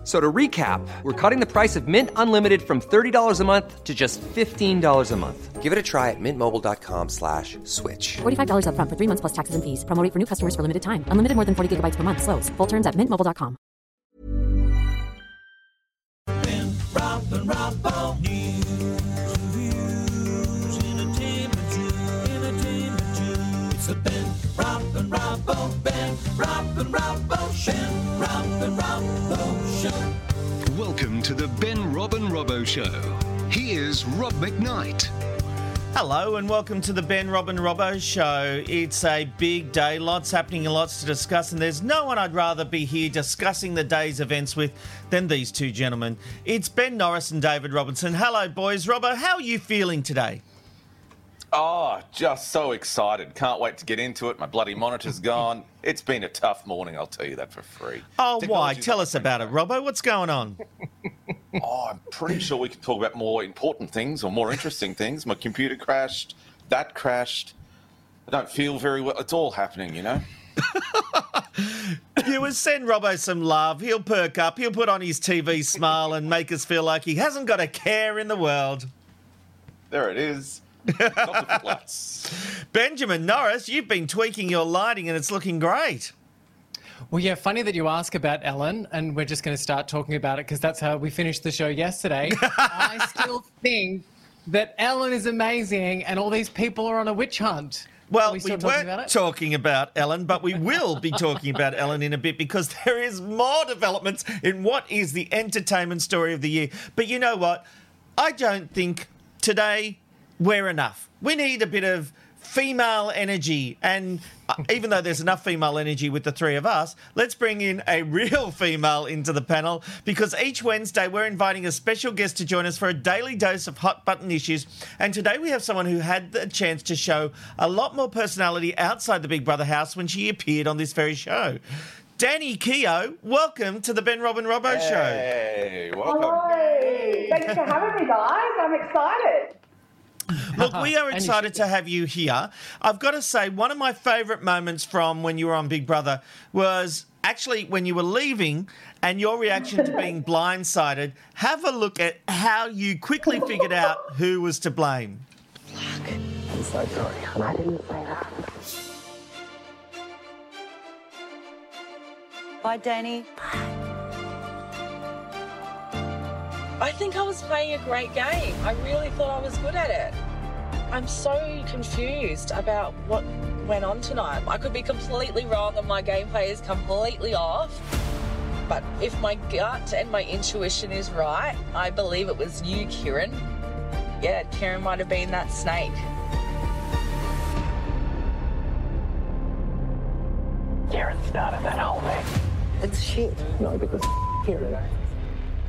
F- So to recap, we're cutting the price of Mint Unlimited from $30 a month to just $15 a month. Give it a try at mintmobile.com slash switch. $45 upfront for three months plus taxes and fees. Promo for new customers for limited time. Unlimited more than 40 gigabytes per month. Slows. Full terms at mintmobile.com. Ben, Rob and Robbo. News, reviews, entertainment news, entertainment news. It's the Ben, Rob and Robbo, Ben, Rob and Robbo, Ben, Rob and Robbo Show. Here's Rob McKnight. Hello and welcome to the Ben Rob and Robbo Show. It's a big day, lots happening and lots to discuss, and there's no one I'd rather be here discussing the day's events with than these two gentlemen. It's Ben Norris and David Robinson. Hello, boys. Robbo, how are you feeling today? Oh, just so excited. Can't wait to get into it. My bloody monitor's gone. It's been a tough morning, I'll tell you that for free. Oh, why? Tell us about it. Robbo. What's going on? Oh, I'm pretty sure we could talk about more important things or more interesting things. My computer crashed. That crashed. I don't feel very well. It's all happening, you know? You would send Robbo some love. He'll perk up. He'll put on his TV smile and make us feel like he hasn't got a care in the world. There it is. Benjamin Norris, you've been tweaking your lighting and it's looking great. Well, yeah, funny that you ask about Ellen, and we're just going to start talking about it because that's how we finished the show yesterday. I still think that Ellen is amazing, and all these people are on a witch hunt. Well, we we, still weren't about talking about Ellen, but we will be talking about Ellen in a bit because there is more developments in what is the entertainment story of the year. But you know what? I don't think today we're enough. We need a bit of female energy. And uh, even though there's enough female energy with the three of us, let's bring in a real female into the panel because each Wednesday we're inviting a special guest to join us for a daily dose of hot button issues. And today we have someone who had the chance to show a lot more personality outside the Big Brother house when she appeared on this very show. Danny Keogh, welcome to the Ben Rob and Robbo Show. Hey, welcome. Hello. Thanks for having me, guys. I'm excited. Look, we are excited to have you here. I've got to say, one of my favourite moments from when you were on Big Brother was actually when you were leaving and your reaction to being blindsided. Have a look at how you quickly figured out who was to blame. Fuck. I'm so sorry, and I didn't say that. Bye, Danny. I think I was playing a great game. I really thought I was good at it. I'm so confused about what went on tonight. I could be completely wrong and my gameplay is completely off. But if my gut and my intuition is right, I believe it was you, Kieran. Yeah, Kieran might have been that snake. Kieran started that whole thing. It's shit. No, because Kieran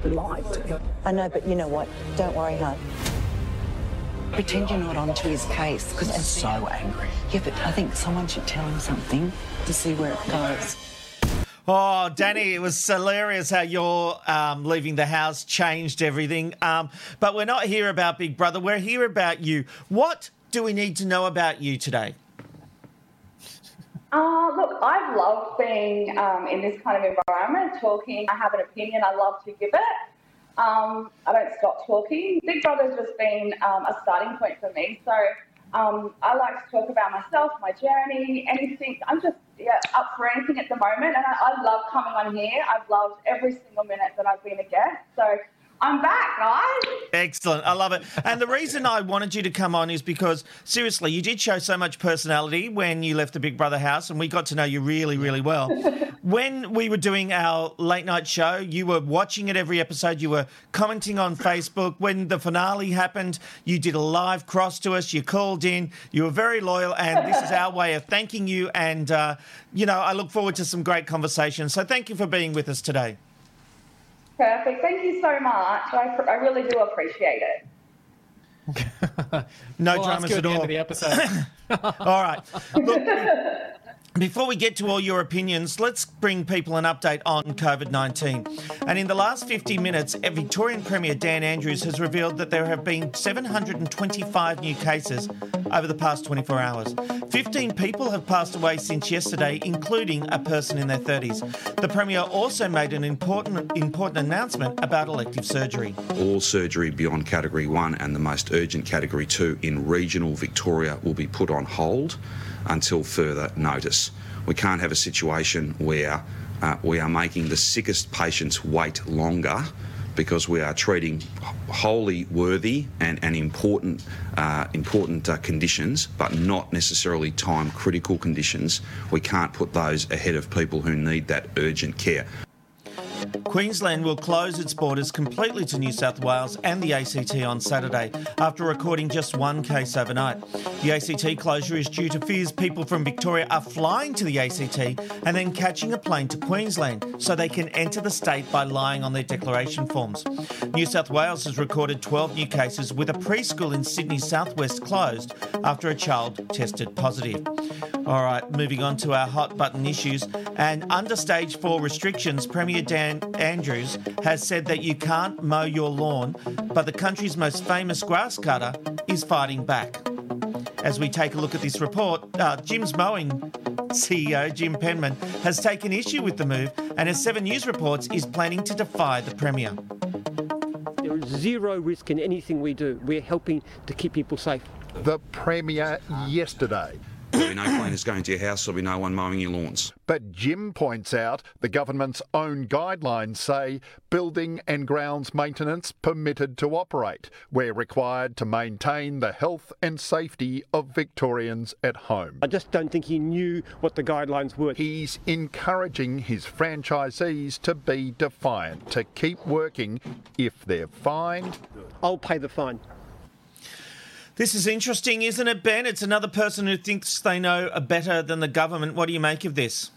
lied. I know, but you know what? Don't worry, hon. Pretend you're not onto his case. Because I'm so angry. Yeah, but I think someone should tell him something to see where it goes. Oh, Danny, it was hilarious how your um, leaving the house changed everything. Um, but we're not here about Big Brother. We're here about you. What do we need to know about you today? Uh, look, I've loved being um, in this kind of environment, talking. I have an opinion, I love to give it. Um, I don't stop talking. Big Brother's just been um, a starting point for me. So um, I like to talk about myself, my journey, anything. I'm just yeah, up for anything at the moment. And I, I love coming on here. I've loved every single minute that I've been a guest. So I'm back, guys. Excellent. I love it. And the reason I wanted you to come on is because, seriously, you did show so much personality when you left the Big Brother house, and we got to know you really, really well. when we were doing our late night show, you were watching it every episode, you were commenting on Facebook. When the finale happened, you did a live cross to us, you called in, you were very loyal, and this is our way of thanking you. And, uh, you know, I look forward to some great conversations. So thank you for being with us today. Perfect. Thank you so much. I, I really do appreciate it. No We'll ask dramas you at at the end all. of the episode. all right. Look, before we get to all your opinions, let's bring people an update on COVID 19. And in the last 50 minutes, Victorian Premier Dan Andrews has revealed that there have been 725 new cases over the past 24 hours. 15 people have passed away since yesterday, including a person in their 30s. The Premier also made an important, important announcement about elective surgery. All surgery beyond Category 1 and the most urgent Category 2 in regional Victoria will be put on hold until further notice. We can't have a situation where uh, we are making the sickest patients wait longer because we are treating wholly worthy and, and important, uh, important uh, conditions, but not necessarily time critical conditions. We can't put those ahead of people who need that urgent care. Queensland will close its borders completely to New South Wales and the ACT on Saturday after recording just one case overnight. The ACT closure is due to fears people from Victoria are flying to the ACT and then catching a plane to Queensland so they can enter the state by lying on their declaration forms. New South Wales has recorded 12 new cases with a preschool in Sydney's southwest closed after a child tested positive. All right, moving on to our hot button issues. And under stage four restrictions, Premier Dan Andrews has said that you can't mow your lawn, but the country's most famous grass cutter is fighting back. As we take a look at this report, uh, Jim's Mowing CEO Jim Penman has taken issue with the move and, as Seven News reports, is planning to defy the Premier. There is zero risk in anything we do. We're helping to keep people safe. The Premier yesterday. There'll be no cleaners going to your house, there'll be no one mowing your lawns. But Jim points out the government's own guidelines say building and grounds maintenance permitted to operate. We're required to maintain the health and safety of Victorians at home. I just don't think he knew what the guidelines were. He's encouraging his franchisees to be defiant, to keep working. If they're fined, I'll pay the fine. This is interesting, isn't it, Ben? It's another person who thinks they know better than the government. What do you make of this?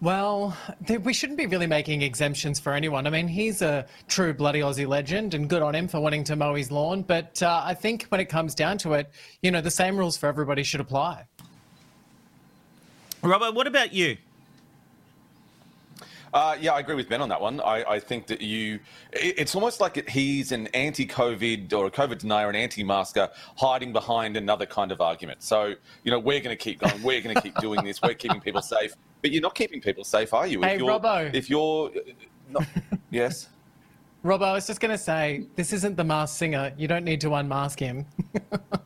Well, we shouldn't be really making exemptions for anyone. I mean, he's a true bloody Aussie legend, and good on him for wanting to mow his lawn. But uh, I think when it comes down to it, you know, the same rules for everybody should apply. Robert, what about you? Uh, yeah, I agree with Ben on that one. I, I think that you, it- it's almost like it, he's an anti-COVID or a COVID denier, an anti-masker, hiding behind another kind of argument. So, you know, we're going to keep going. We're going to keep doing this. We're keeping people safe. But you're not keeping people safe, are you? Hey, you're, Robbo. If you're, not, yes. Rob, I was just going to say, this isn't the masked singer. You don't need to unmask him.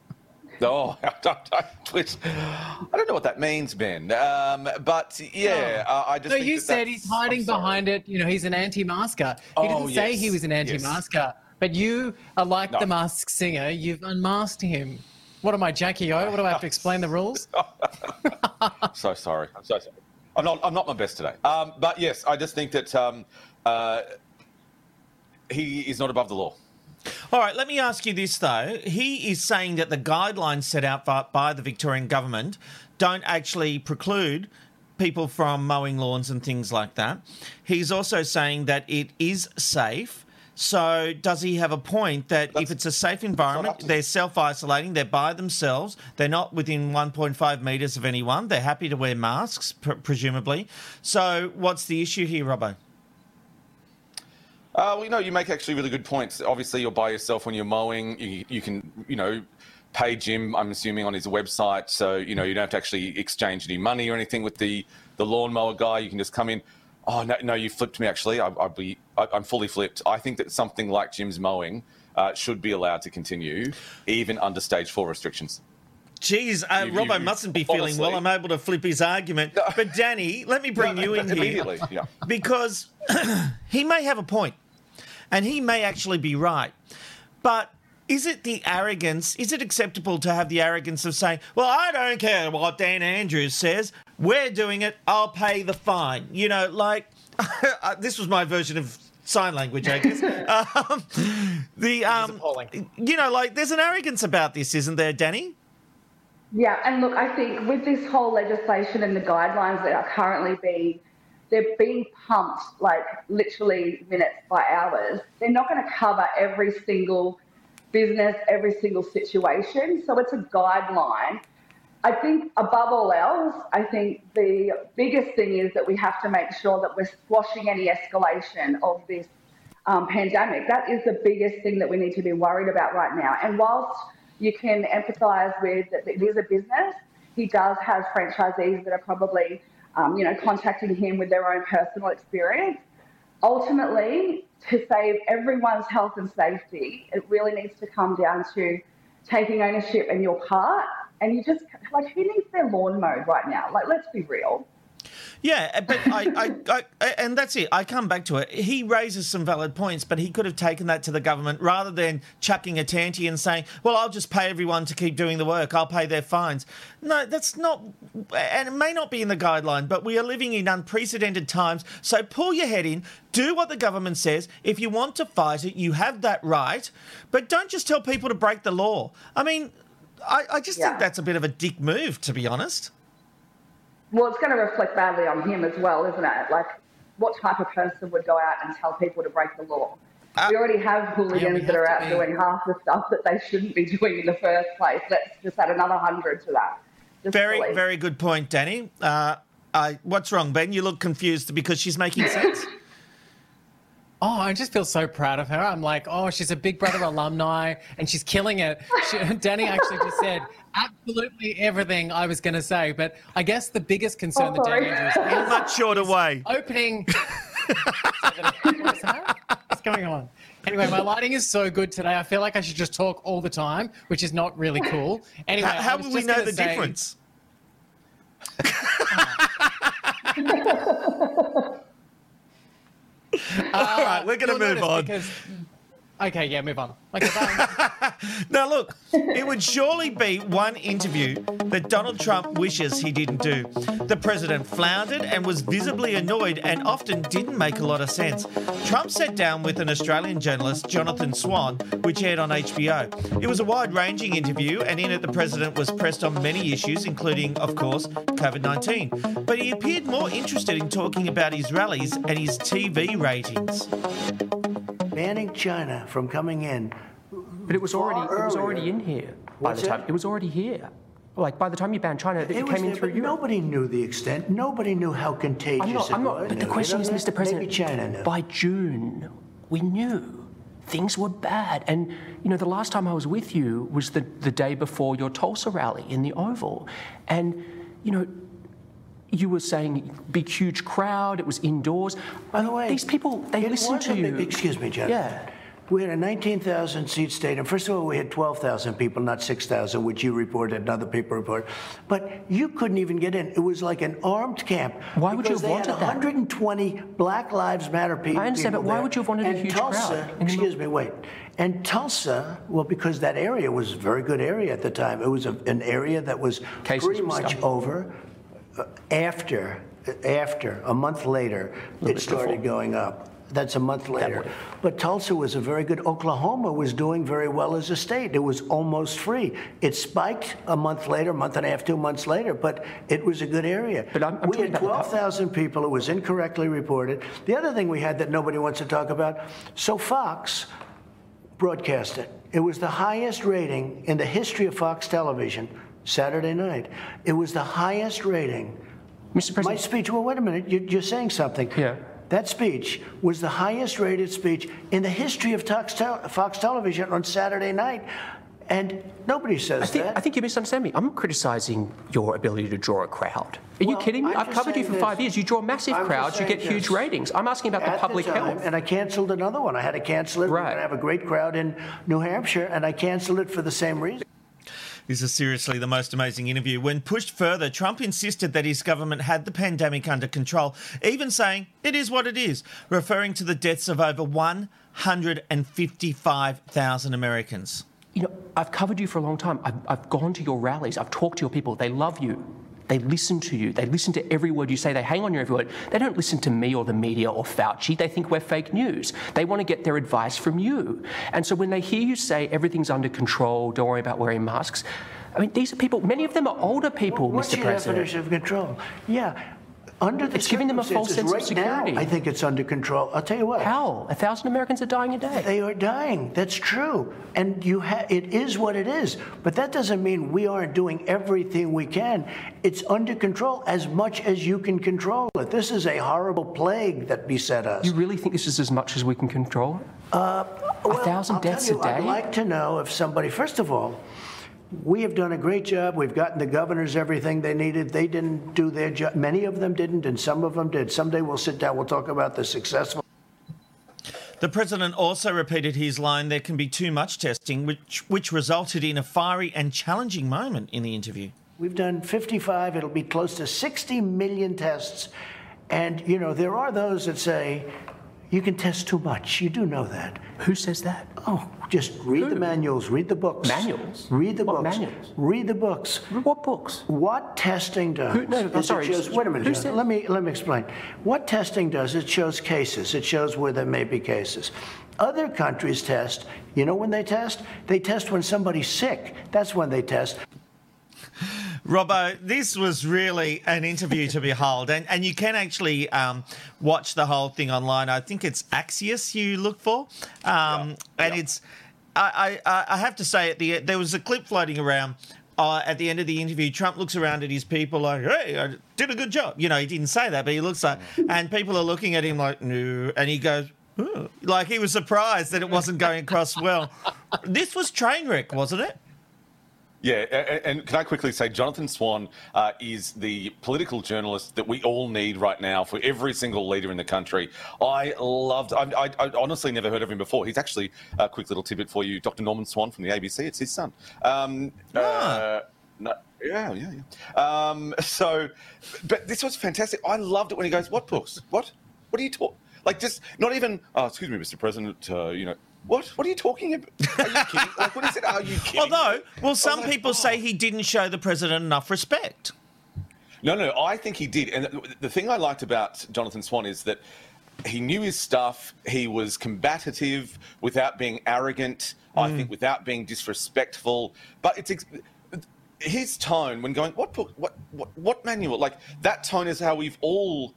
No, I don't, I, I don't know what that means, Ben. Um, but yeah, uh, I just. No, you that said he's hiding behind it. You know, he's an anti-masker. He Oh, didn't say he was an anti-masker, yes. but you are like the masked singer. You've unmasked him. What am I, Jackie O? What do I have to explain the rules? so sorry. I'm so sorry. I'm not. I'm not my best today. Um, but yes, I just think that um, uh, he is not above the law. All right, let me ask you this though. He is saying that the guidelines set out by, the Victorian government don't actually preclude people from mowing lawns and things like that. He's also saying that it is safe. So, does he have a point that if it's a safe environment, they're self isolating, they're by themselves, they're not within 1.5 metres of anyone, they're happy to wear masks, pr- presumably. So, what's the issue here, Robbo? Uh, well, you know, you make actually really good points. Obviously, you're by yourself when you're mowing. You, you can, you know, pay Jim. I'm assuming on his website, so you know you don't have to actually exchange any money or anything with the the lawnmower guy. You can just come in. Oh no, no, you flipped me. Actually, I, I'd be, I, I'm fully flipped. I think that something like Jim's mowing uh, should be allowed to continue, even under stage four restrictions. Geez, uh, You- Robbo you- mustn't be feeling well. I'm able to flip his argument. But Danny, let me bring No, you in here. immediately, yeah. Because he may have a point. And he may actually be right. But is it the arrogance? Is it acceptable to have the arrogance of saying, well, I don't care what Dan Andrews says. We're doing it. I'll pay the fine. You know, like, this was my version of sign language, I guess. um, the, um, you know, like, there's an arrogance about this, isn't there, Danny? Yeah, and look, I think with this whole legislation and the guidelines that are currently being, they're being pumped like literally minutes by hours. They're not going to cover every single business, every single situation. So it's a guideline. I think above all else, I think the biggest thing is that we have to make sure that we're squashing any escalation of this um, pandemic. That is the biggest thing that we need to be worried about right now. And whilst you can empathise with that it is a business, he does have franchisees that are probably, um, you know, contacting him with their own personal experience. Ultimately, to save everyone's health and safety, it really needs to come down to taking ownership in your part. And you just, like, who needs their lawn mowed right now? Like, let's be real. Yeah, uh, but I, I, I, and that's it. I come back to it. He raises some valid points, but he could have taken that to the government rather than chucking a tanty and saying, "Well, I'll just pay everyone to keep doing the work. I'll pay their fines." No, that's not, and it may not be in the guideline, but we are living in unprecedented times. So pull your head in, do what the government says. If you want to fight it, you have that right, but don't just tell people to break the law. I mean, I, I just think that's a bit of a dick move, to be honest. Well, it's going to reflect badly on him as well, isn't it? Like, what type of person would go out and tell people to break the law? we already have hooligans that are out doing half the stuff that they shouldn't be doing in the first place. Let's just add another hundred to that. Just very, silly. very good point, Danny. Uh, I, what's wrong, Ben? You look confused because she's making sense. Oh, I just feel so proud of her. I'm like, oh, she's a Big Brother alumni and she's killing it. She, Danny actually just said absolutely everything I was going to say, but I guess the biggest concern Oh, that Danny sorry. Andrews is Much shorter way. opening. What's going on? Anyway, my lighting is so good today. I feel like I should just talk all the time, which is not really cool. Anyway, How, how will we know the say- difference? Oh. All right, we're going to move on. Because... Okay, yeah, move on. Okay, bye. Now, look, it would surely be one interview that Donald Trump wishes he didn't do. The president floundered and was visibly annoyed and often didn't make a lot of sense. Trump sat down with an Australian journalist, Jonathan Swan, which aired on HBO. It was a wide ranging interview, and in it, the president was pressed on many issues, including, of course, COVID 19. But he appeared more interested in talking about his rallies and his TV ratings. banning China from coming in. But it was already it was already in here by the time it was already here. Like by the time you banned China, it, It came in there, through you. nobody knew the extent. Nobody knew how contagious I'm not. it I'm not. was. But the question know, is, Mr. President, China knew. by June, we knew things were bad. And you know, the last time I was with you was the the day before your Tulsa rally in the Oval, and you know. You were saying big, huge crowd. It was indoors. By the way, these people they listen to you. big- excuse me, Jonathan. Yeah. We had a 19,000 seat stadium. First of all, we had 12,000 people, not 6,000, which you reported another paper people reported. But you couldn't even get in. It was like an armed camp. Why would you have they wanted had that? 120 Black Lives Matter people. I understand, but why there. would you have wanted a and huge Tulsa, crowd? Excuse me, wait. And Tulsa, well, because that area was a very good area at the time. It was a, an area that was Cases pretty much stopped. over. Uh, after, after a month later, it started before. going up. That's a month later. But Tulsa was a very good. Oklahoma was doing very well as a state. It was almost free. It spiked a month later, month and a half, two months later, but it was a good area. But I'm- I'm we had about the pub- 12,000 people. It was incorrectly reported. The other thing we had that nobody wants to talk about so Fox broadcast it. It was the highest rating in the history of Fox television Saturday night. It was the highest rating. Mr. President. My speech, well, wait a minute, you're, you're saying something. Yeah. That speech was the highest rated speech in the history of Fox, tel- Fox television on Saturday night. And nobody says I think, that. I think you misunderstand me. I'm criticizing your ability to draw a crowd. Are you kidding me? I'm I've covered you for saying five years. You draw massive I'm crowds, you get huge ratings. I'm asking about the public time, health. And I canceled another one. I had to cancel it. Right. going to have a great crowd in New Hampshire, and I canceled it for the same reason. This is seriously the most amazing interview. When pushed further, Trump insisted that his government had the pandemic under control, even saying it is what it is, referring to the deaths of over 155,000 Americans. You know, I've covered you for a long time. I've, I've gone to your rallies. I've talked to your people. They love you. They listen to you. They listen to every word you say. They hang on your every word. They don't listen to me or the media or Fauci. They think we're fake news. They want to get their advice from you. And so when they hear you say everything's under control, don't worry about wearing masks, I mean, these are people, many of them are older people, What's Mr. your President. definition of control? Yeah. Under the It's giving them a false sense of right now, security. I think it's under control. I'll tell you what. How? A thousand Americans are dying a day. They are dying. That's true. And you ha- it is what it is. But that doesn't mean we aren't doing everything we can. It's under control as much as you can control it. This is a horrible plague that beset us. You really think this is as much as we can control? Uh, well, a thousand I'll deaths you, a day? I'd like to know if somebody, first of all, we have done a great job. We've gotten the governors everything they needed. They didn't do their job. Many of them didn't, and some of them did. Someday we'll sit down. We'll talk about the successful. The president also repeated his line there can be too much testing, which, which resulted in a fiery and challenging moment in the interview. We've done 55. It'll be close to 60 million tests. And, you know, there are those that say you can test too much. You do know that. Who says that? Oh, just read the manuals, read the books. Manuals? Read the What books. manuals? Read the books. What books? What testing does? Who- no, I'm sorry, shows- wait a minute. who said- Let me let me explain. What testing does? It shows cases. It shows where there may be cases. Other countries test. You know when they test? They test when somebody's sick. That's when they test. Robbo, this was really an interview to behold, and, and you can actually um, watch the whole thing online. I think it's Axios you look for, um, and it's. I, I I have to say at the there was a clip floating around. Uh, at the end of the interview, Trump looks around at his people like, "Hey, I did a good job." You know, he didn't say that, but he looks like, and people are looking at him like, "No," and he goes, "Oh," like he was surprised that it wasn't going across well. This was train wreck, wasn't it? Yeah, and can I quickly say, Jonathan Swan uh, is the political journalist that we all need right now for every single leader in the country. I loved. I, I, I honestly never heard of him before. He's actually a quick little tidbit for you, Dr. Norman Swan from the ABC. It's his son. Um, uh, no, yeah, yeah, yeah. Um, so, but this was fantastic. I loved it when he goes, "What books? What? What are you talking?" Like just not even. Oh, excuse me, Mr. President. Uh, you know. What? What are you talking about? Are you kidding? Like when he said, "Are you kidding?" Although, well, some like, "Oh." people say he didn't show the president enough respect. No, no, I think he did. And the- the thing I liked about Jonathan Swan is that he knew his stuff. He was combative without being arrogant. I Mm. think without being disrespectful. But it's ex- his tone when going, what book, what, what, what manual? Like that tone is how we've all,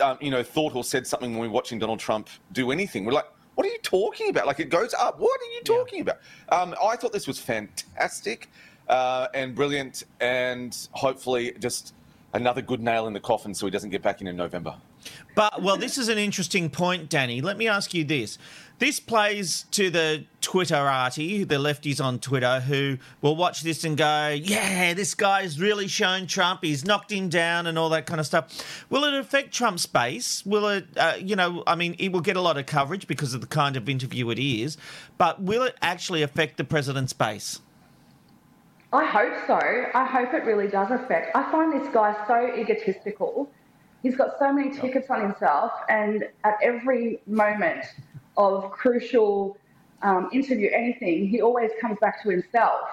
um, you know, thought or said something when we're watching Donald Trump do anything. We're like, what are you talking about? Like it goes up. What are you talking about? Um, I thought this was fantastic uh, and brilliant, and hopefully just another good nail in the coffin so he doesn't get back in in November. But well, this is an interesting point, Danny. Let me ask you this: This plays to the Twitterati, the lefties on Twitter, who will watch this and go, "Yeah, this guy's really shown Trump. He's knocked him down, and all that kind of stuff." Will it affect Trump's base? Will it? Uh, you know, I mean, it will get a lot of coverage because of the kind of interview it is. But will it actually affect the president's base? I hope so. I hope it really does affect. I find this guy so egotistical. He's got so many tickets on himself, and at every moment of crucial um, interview, anything, he always comes back to himself,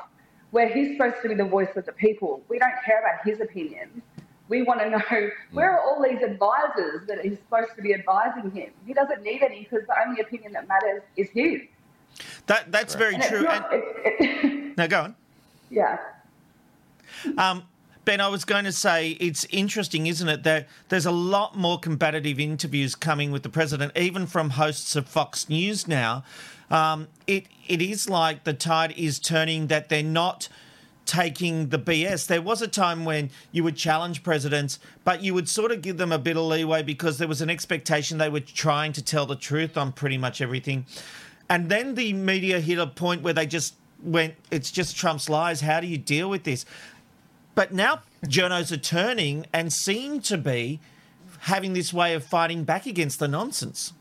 where he's supposed to be the voice of the people. We don't care about his opinion. We want to know where are all these advisors that he's supposed to be advising him. He doesn't need any because the only opinion that matters is his. That that's very And true. not- And, it- it- now go on. yeah. Um, ben, I was going to say it's interesting, isn't it, that there's a lot more combative interviews coming with the president, even from hosts of Fox News now. Um, it it is like the tide is turning that they're not taking the BS. There was a time when you would challenge presidents, but you would sort of give them a bit of leeway because there was an expectation they were trying to tell the truth on pretty much everything. And then the media hit a point where they just went, it's just Trump's lies. How do you deal with this? But now journos are turning and seem to be having this way of fighting back against the nonsense.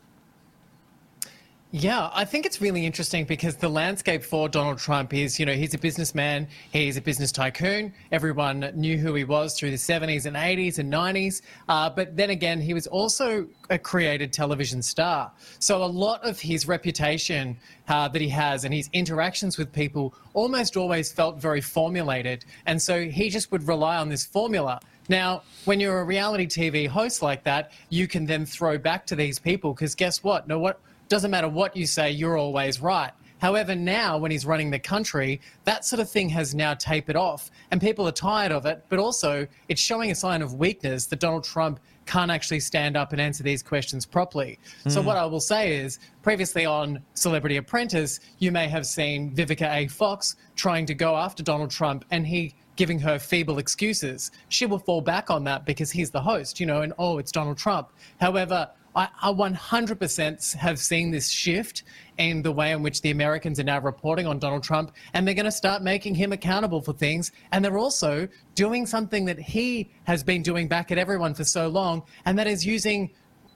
Yeah, I think it's really interesting because the landscape for Donald Trump is, you know, he's a businessman, he's a business tycoon. Everyone knew who he was through the 70s and 80s and 90s. Uh, but then again, he was also a created television star. So a lot of his reputation uh, that he has and his interactions with people almost always felt very formulated. And so he just would rely on this formula. Now, when you're a reality TV host like that, you can then throw back to these people because guess what? No, what doesn't matter what you say, you're always right. However, now when he's running the country, that sort of thing has now tapered off, and people are tired of it. But also, it's showing a sign of weakness that Donald Trump can't actually stand up and answer these questions properly. So, Mm. what I will say is, previously on Celebrity Apprentice, you may have seen Vivica A. Fox trying to go after Donald Trump, and he giving her feeble excuses. She will fall back on that because he's the host, you know, and oh, it's Donald Trump. However, I, I 100% have seen this shift in the way in which the Americans are now reporting on Donald Trump, and they're going to start making him accountable for things. And they're also doing something that he has been doing back at everyone for so long, and that is using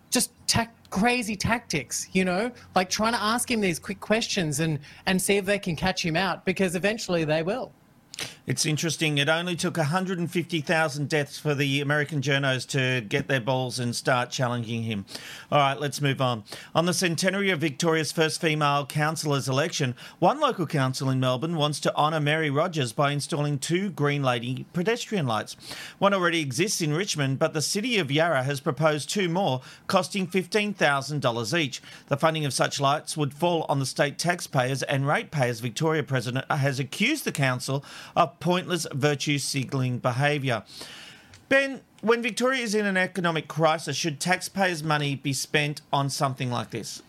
just crazy tactics, you know, like trying to ask him these quick questions and, and see if they can catch him out, because eventually they will. It's interesting. It only took 150,000 deaths for the American journos to get their balls and start challenging him. All right, let's move on. On the centenary of Victoria's first female councillor's election, one local council in Melbourne wants to honour Mary Rogers by installing two Green Lady pedestrian lights. One already exists in Richmond, but the City of Yarra has proposed two more, costing $15,000 each. The funding of such lights would fall on the state taxpayers and ratepayers. Victoria President has accused the council of pointless virtue signalling behaviour. Ben, when Victoria is in an economic crisis, should taxpayers' money be spent on something like this?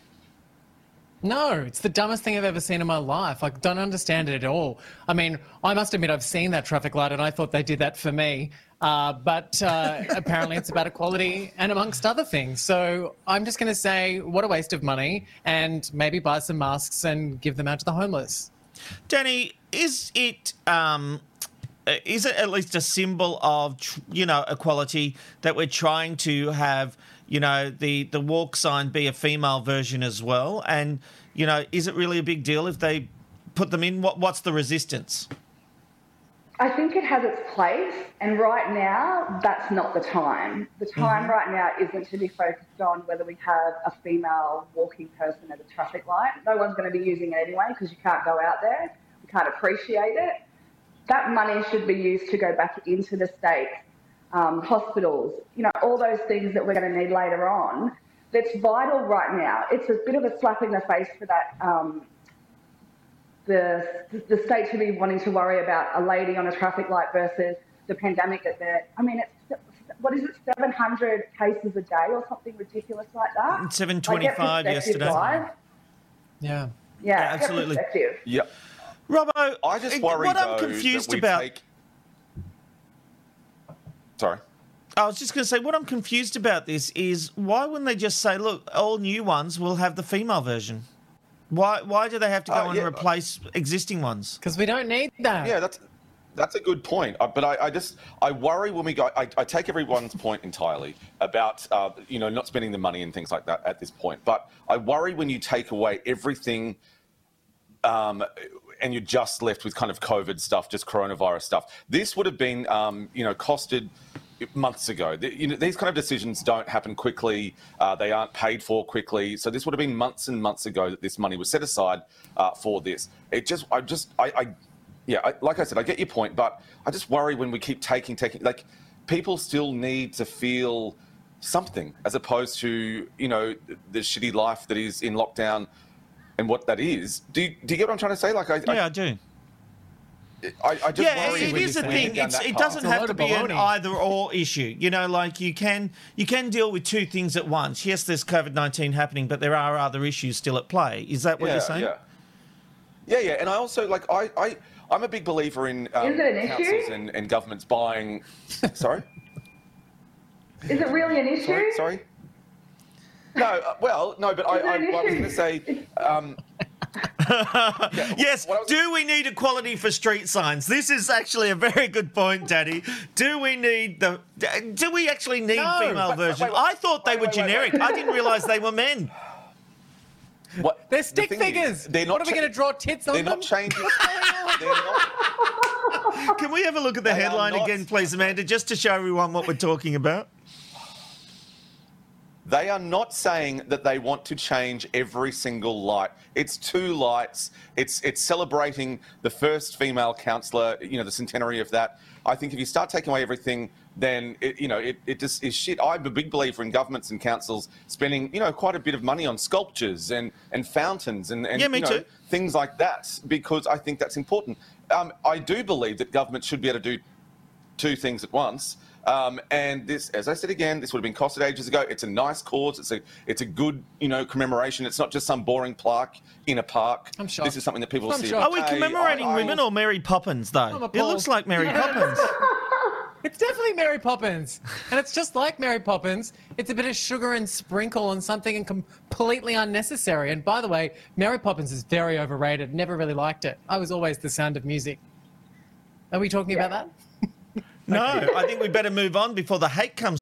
No, it's the dumbest thing I've ever seen in my life. I don't understand it at all. I mean, I must admit, I've seen that traffic light and I thought they did that for me. Uh, but uh, apparently, it's about equality and amongst other things. So I'm just going to say, what a waste of money, and maybe buy some masks and give them out to the homeless. Danny, is it um, uh, is it at least a symbol of you know equality that we're trying to have you know the the walk sign be a female version as well? And you know, is it really a big deal if they put them in? What what's the resistance? I think it has its place, and right now, that's not the time. The time Mhm. right now isn't to be focused on whether we have a female walking person at a traffic light. No one's going to be using it anyway because you can't go out there, you can't appreciate it. That money should be used to go back into the state, um, hospitals, you know, all those things that we're going to need later on. That's vital right now. It's a bit of a slap in the face for that um, the the state to be wanting to worry about a lady on a traffic light versus the pandemic that they're. I mean, it's what is it, 700 cases a day or something ridiculous like that? 725 Like, yesterday. guys. Yeah. Yeah, Yeah, absolutely. perspective. Yep. Robbo, I just worry what I'm confused that we about- Take... Sorry. I was just going to say, what I'm confused about this is why wouldn't they just say, look, all new ones will have the female version? Why Why do they have to go Uh, and yeah. replace existing ones? Because we don't need that. Yeah, that's that's a good point. Uh, but I, I just I worry when we go. I, I take everyone's point entirely about uh, you know not spending the money and things like that at this point. But I worry when you take away everything. Um, and you're just left with kind of COVID stuff, just coronavirus stuff. This would have been, um, you know, costed months ago. You know, these kind of decisions don't happen quickly. Uh, they aren't paid for quickly. So this would have been months and months ago that this money was set aside uh, for this. It just, I just, I, I yeah, I, like I said, I get your point, but I just worry when we keep taking, taking, like, people still need to feel something as opposed to, you know, the shitty life that is in lockdown and what that is. Do you, do you get what I'm trying to say? Like, I, Yeah, I do. I, I just yeah, worry it when is you a thing. you go down It's, it doesn't have to be an either or issue. You know, like you can you can deal with two things at once. Yes, there's COVID nineteen happening, but there are other issues still at play. Is that what yeah, you're saying? Yeah. Yeah, yeah, and I also like I, I I'm a big believer in um, Is it an councils issue? and, and governments buying. Sorry, Is it really an issue? sorry, sorry. No, uh, well, no, but I, Is it I, I was going to say. Um, yes. Do we need equality for street signs? This is actually a very good point, Daddy. Do we need the? Do we actually need No, female but- but versions? wait, wait, I thought they wait, were wait, wait, generic. wait. I didn't realise they were men. What? They're the stick thing is, figures. they're not what are we going to draw tits on They're them? not changing. Can we have a look at the They headline not- again, please, Amanda, just to show everyone what we're talking about? They are not saying that they want to change every single light. It's two lights. It's it's celebrating the first female councillor, you know, the centenary of that. I think if you start taking away everything, then it, you know it, it just is shit. I'm a big believer in governments and councils spending you know quite a bit of money on sculptures and and fountains and, and Yeah, you know, things like that because I think that's important. Um, I do believe that government should be able to do two things at once. Um, and this, as I said again, this would have been costed ages ago. It's a nice cause. It's a it's a good you know commemoration. It's not just some boring plaque in a park. I'm shocked. This is something that people I'm see. shocked. Are we commemorating I- I- women or Mary Poppins, though? I'm It looks like Mary Poppins. It's definitely Mary Poppins. And it's just like Mary Poppins. It's a bit of sugar and sprinkle on something and completely unnecessary. And by the way, Mary Poppins is very overrated. Never really liked it. I was always the sound of music. Are we talking about that? No, I think we better move on before the hate comes.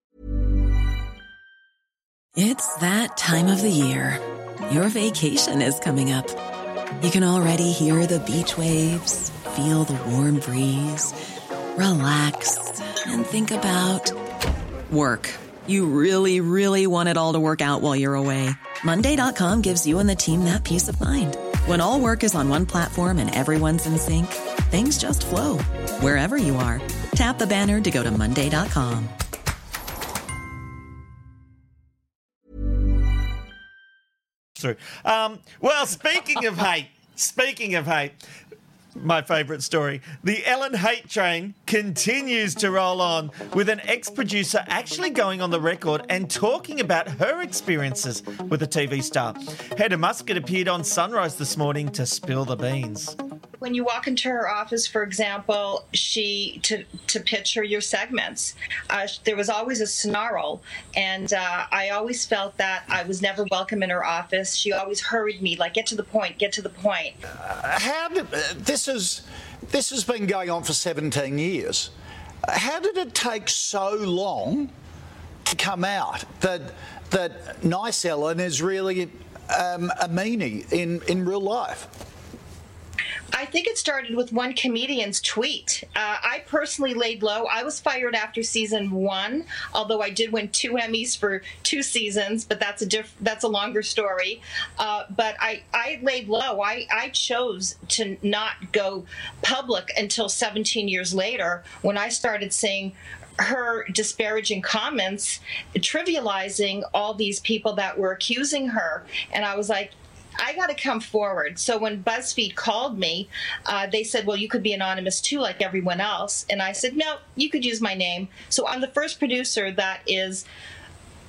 It's that time of the year. Your vacation is coming up. You can already hear the beach waves, feel the warm breeze, relax, and think about work. You really, really want it all to work out while you're away. Monday.com gives you and the team that peace of mind. When all work is on one platform and everyone's in sync, things just flow wherever you are. Tap the banner to go to Monday.com. through. Um, well, speaking of hate, speaking of hate, my favourite story. The Ellen hate train continues to roll on with an ex producer actually going on the record and talking about her experiences with a TV star. Hedda Muscat appeared on Sunrise this morning to spill the beans. When you walk into her office, for example, she to to pitch her your segments, uh, there was always a snarl, and uh, I always felt that I was never welcome in her office. She always hurried me, like get to the point, get to the point. How did uh, this is this has been going on for 17 years? How did it take so long to come out that that nice Ellen is really um, a meanie in in real life? I think it started with one comedian's tweet. Uh, I personally laid low. I was fired after season one, although I did win two Emmys for two seasons, but that's a diff- that's a longer story. Uh, but I, I laid low. I, I chose to not go public until 17 years later when I started seeing her disparaging comments, trivializing all these people that were accusing her. And I was like, I got to come forward. So when BuzzFeed called me, uh, they said, Well, you could be anonymous too, like everyone else. And I said, No, you could use my name. So I'm the first producer that is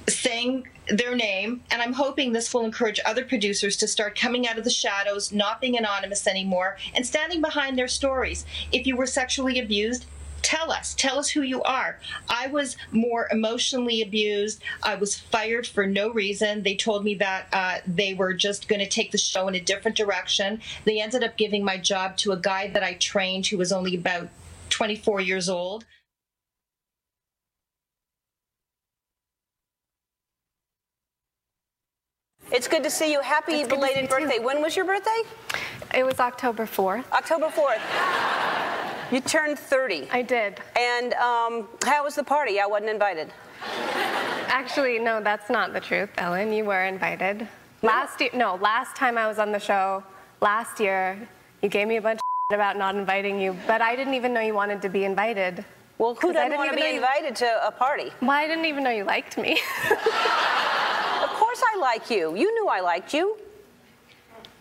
saying their name, and I'm hoping this will encourage other producers to start coming out of the shadows, not being anonymous anymore, and standing behind their stories. If you were sexually abused, tell us tell us who you are i was more emotionally abused i was fired for no reason they told me that uh, they were just going to take the show in a different direction they ended up giving my job to a guy that i trained who was only about 24 years old It's good to see you. Happy It's good to see belated you, too. birthday. When was your birthday? It was October 4th. October 4th. You turned 30. I did. And um, how was the party? I wasn't invited. Actually, no, that's not the truth, Ellen. You were invited. Last year, no, last time I was on the show, last year, you gave me a bunch of about not inviting you, but I didn't even know you wanted to be invited. Well, who doesn't want to be know you- invited to a party? Well, I didn't even know you liked me. Of course I like you. You knew I liked you.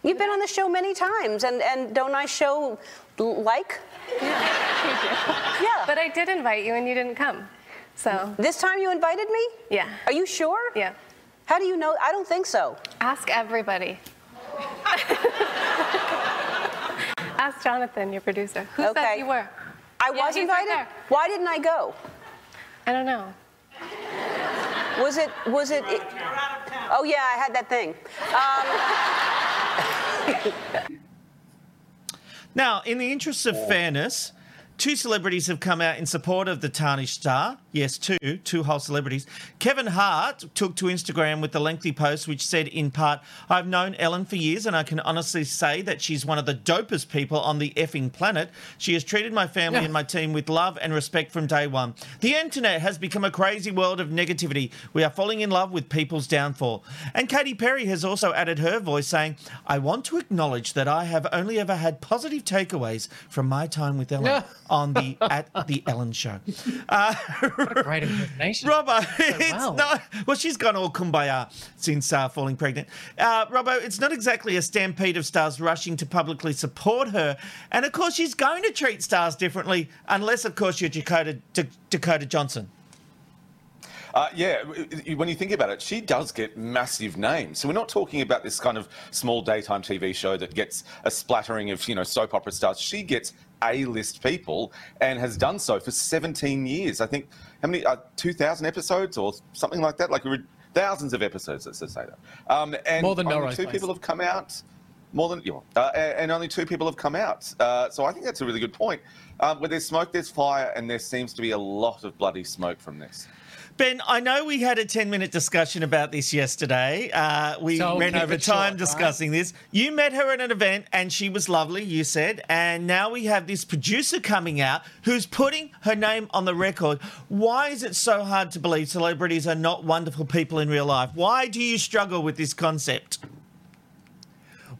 You've been on the show many times, and, and don't I show like? yeah. But I did invite you and you didn't come. So. This time you invited me? Yeah. Are you sure? Yeah. How do you know? I don't think so. Ask everybody. Ask Jonathan, your producer. Who Okay. said you were? I Yeah, was he's right invited? there. Why didn't I go? I don't know. Was it, was it, it- oh yeah, I had that thing. Um, Now, in the interests of fairness, two celebrities have come out in support of the tarnished star. Yes, two, two whole celebrities. Kevin Hart took to Instagram with a lengthy post which said, in part, I've known Ellen for years and I can honestly say that she's one of the dopest people on the effing planet. She has treated my family and my team with love and respect from day one. The internet has become a crazy world of negativity. We are falling in love with people's downfall. And Katy Perry has also added her voice saying, I want to acknowledge that I have only ever had positive takeaways from my time with Ellen Yeah. On the at the Ellen show. Uh, Great impersonation. Robbo, it's well. not. Well, she's gone all kumbaya since uh, falling pregnant. Uh, Robbo, it's not exactly a stampede of stars rushing to publicly support her, and of course, she's going to treat stars differently, unless, of course, you're Dakota D- Dakota Johnson. Uh, yeah, w- w- when you think about it, she does get massive names. So we're not talking about this kind of small daytime TV show that gets a splattering of you know soap opera stars. She gets A-list people and has done so for 17 years. I think how many? Uh, 2,000 episodes or something like that. Like thousands of episodes. Let's just say that. Um, and More than only Melrose two Place. people have come out. More than yeah, uh, and and only two people have come out. Uh, so I think that's a really good point. Um, where there's smoke, there's fire, and there seems to be a lot of bloody smoke from this. Ben, I know we had a 10 minute discussion about this yesterday. Uh, we So ran over time short, right? discussing this. You met her at an event and she was lovely, you said. And now we have this producer coming out who's putting her name on the record. Why is it so hard to believe celebrities are not wonderful people in real life? Why do you struggle with this concept?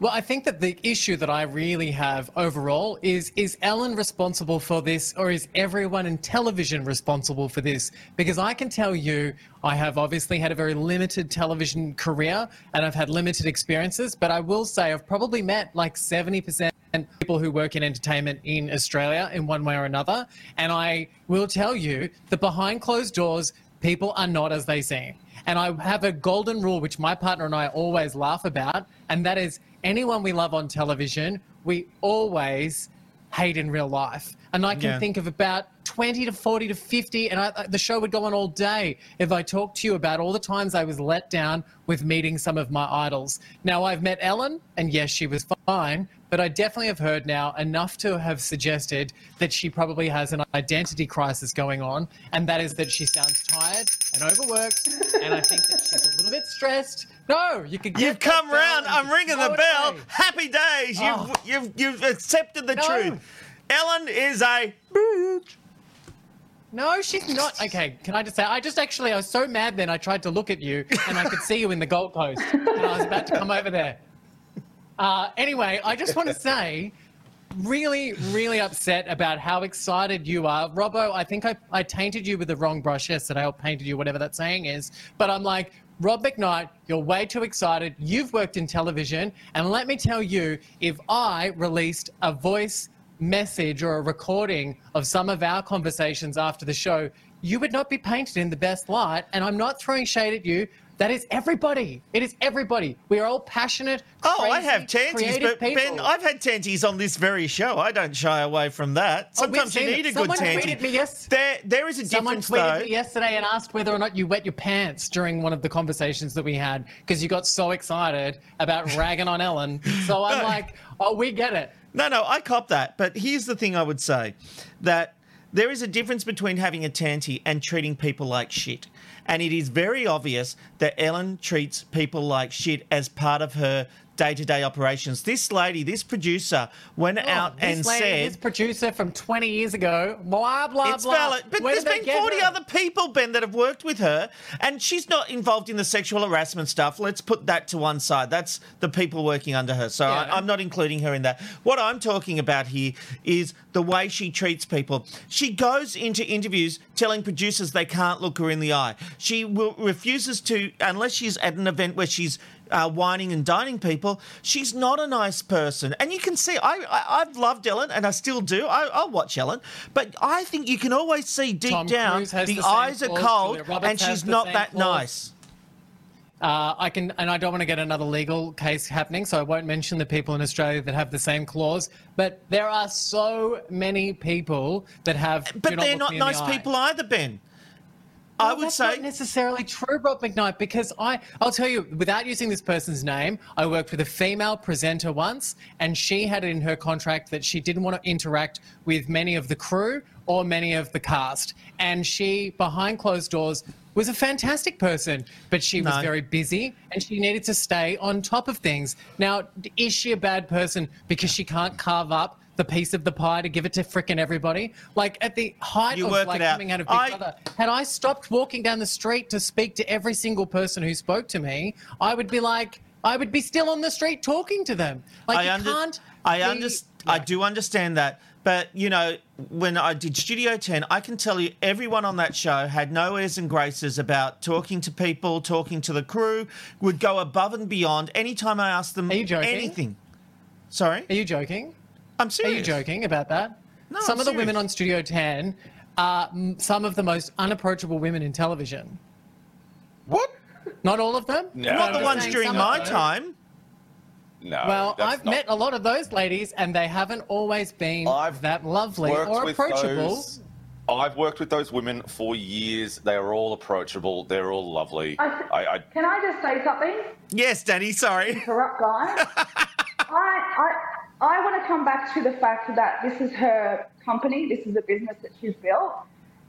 Well, I think that the issue that I really have overall is is Ellen responsible for this or is everyone in television responsible for this? Because I can tell you I have obviously had a very limited television career and I've had limited experiences, but I will say I've probably met like 70% people who work in entertainment in Australia in one way or another, and I will tell you that behind closed doors people are not as they seem. And I have a golden rule, which my partner and I always laugh about, and that is anyone we love on television, we always hate in real life. And I can Yeah. think of about 20 to 40 to 50, and I, the show would go on all day if I talked to you about all the times I was let down with meeting some of my idols. Now, I've met Ellen, and yes, she was fine, but I definitely have heard now enough to have suggested that she probably has an identity crisis going on, and that is that she sounds tired and overworked, and I think that she's a little bit stressed. No, you could get You've come round. I'm ringing the bell. away. Happy days. You've, Oh. you've, you've accepted the No. truth. Ellen is a bitch. No, she's not. Okay, can I just say, I just actually, I was so mad then I tried to look at you and I could see you in the Gold Coast and I was about to come over there. Uh, anyway, I just want to say, really, really upset about how excited you are. Robbo, I think I, I tainted you with the wrong brush yesterday or painted you, whatever that saying is. But I'm like, Rob McKnight, you're way too excited. You've worked in television. And let me tell you, if I released a voice message or a recording of some of our conversations after the show, you would not be painted in the best light. And I'm not throwing shade at you. That is everybody. It is everybody. We are all passionate. Oh, I have tanties, but Ben. I've had tanties on this very show. I don't shy away from that. Oh, we've you need it. a good Someone tanty. tweeted me yes- There, there is a Someone difference tweeted though. me yesterday and asked whether or not you wet your pants during one of the conversations that we had because you got so excited about ragging on Ellen. So I'm No. like, oh, we get it. No, no, I cop that. But here's the thing I would say that there is a difference between having a tanty and treating people like shit. And it is very obvious that Ellen treats people like shit as part of her day to day operations. This lady, this producer, went oh, out Oh, this and lady, said. this producer from 20 years ago, blah, blah, it's blah. valid. But Where there's been 40 her? other people, Ben, that have worked with her, and she's not involved in the sexual harassment stuff. Let's put that to one side. That's the people working under her. So Yeah. I, I'm not including her in that. What I'm talking about here is the way she treats people. She goes into interviews telling producers they can't look her in the eye. She will, refuses to, unless she's at an event where she's uh, whining and dining people. She's not a nice person, and you can see. I, I I've loved Ellen, and I still do. I, I'll watch Ellen, but I think you can always see deep Tom down the, the eyes are cold, and she's not that flaws. nice. Uh, I can, and I don't want to get another legal case happening, so I won't mention the people in Australia that have the same clause. But there are so many people that have. But they're not in the nice people either, Ben. I Well, would that's say not necessarily true, Rob McKnight, because I, I'll tell you, without using this person's name, I worked with a female presenter once, and she had it in her contract that she didn't want to interact with many of the crew or many of the cast. And she, behind closed doors, was a fantastic person, but she was very busy and she needed to stay on top of things. Now, is she a bad person because she can't carve up the piece of the pie to give it to frickin' everybody? Like at the height You of like out. coming out of Big I- Brother, had I stopped walking down the street to speak to every single person who spoke to me, I would be like, I would be still on the street talking to them. Like you under- can't. I be- underst- I do understand that, but you know, when I did Studio Ten, I can tell you everyone on that show had no airs and graces about talking to people, talking to the crew, would go above and beyond. Anytime I asked them Are you joking? anything. Sorry, Are you joking? I'm Are you joking about that? No, some I'm of the serious. women on Studio 10 are some of the most unapproachable women in television. What? Not all of them. No. Not the ones during my time. No. Well, I've not- met a lot of those ladies, and they haven't always been that lovely worked or with approachable. those- I've worked with those women for years. They are all approachable. They're all lovely. I I, I, Can I just say something? Yes, Danny. Sorry. Interrupt, guys. I, I, I want to come back to the fact that this is her company. This is a business that she's built.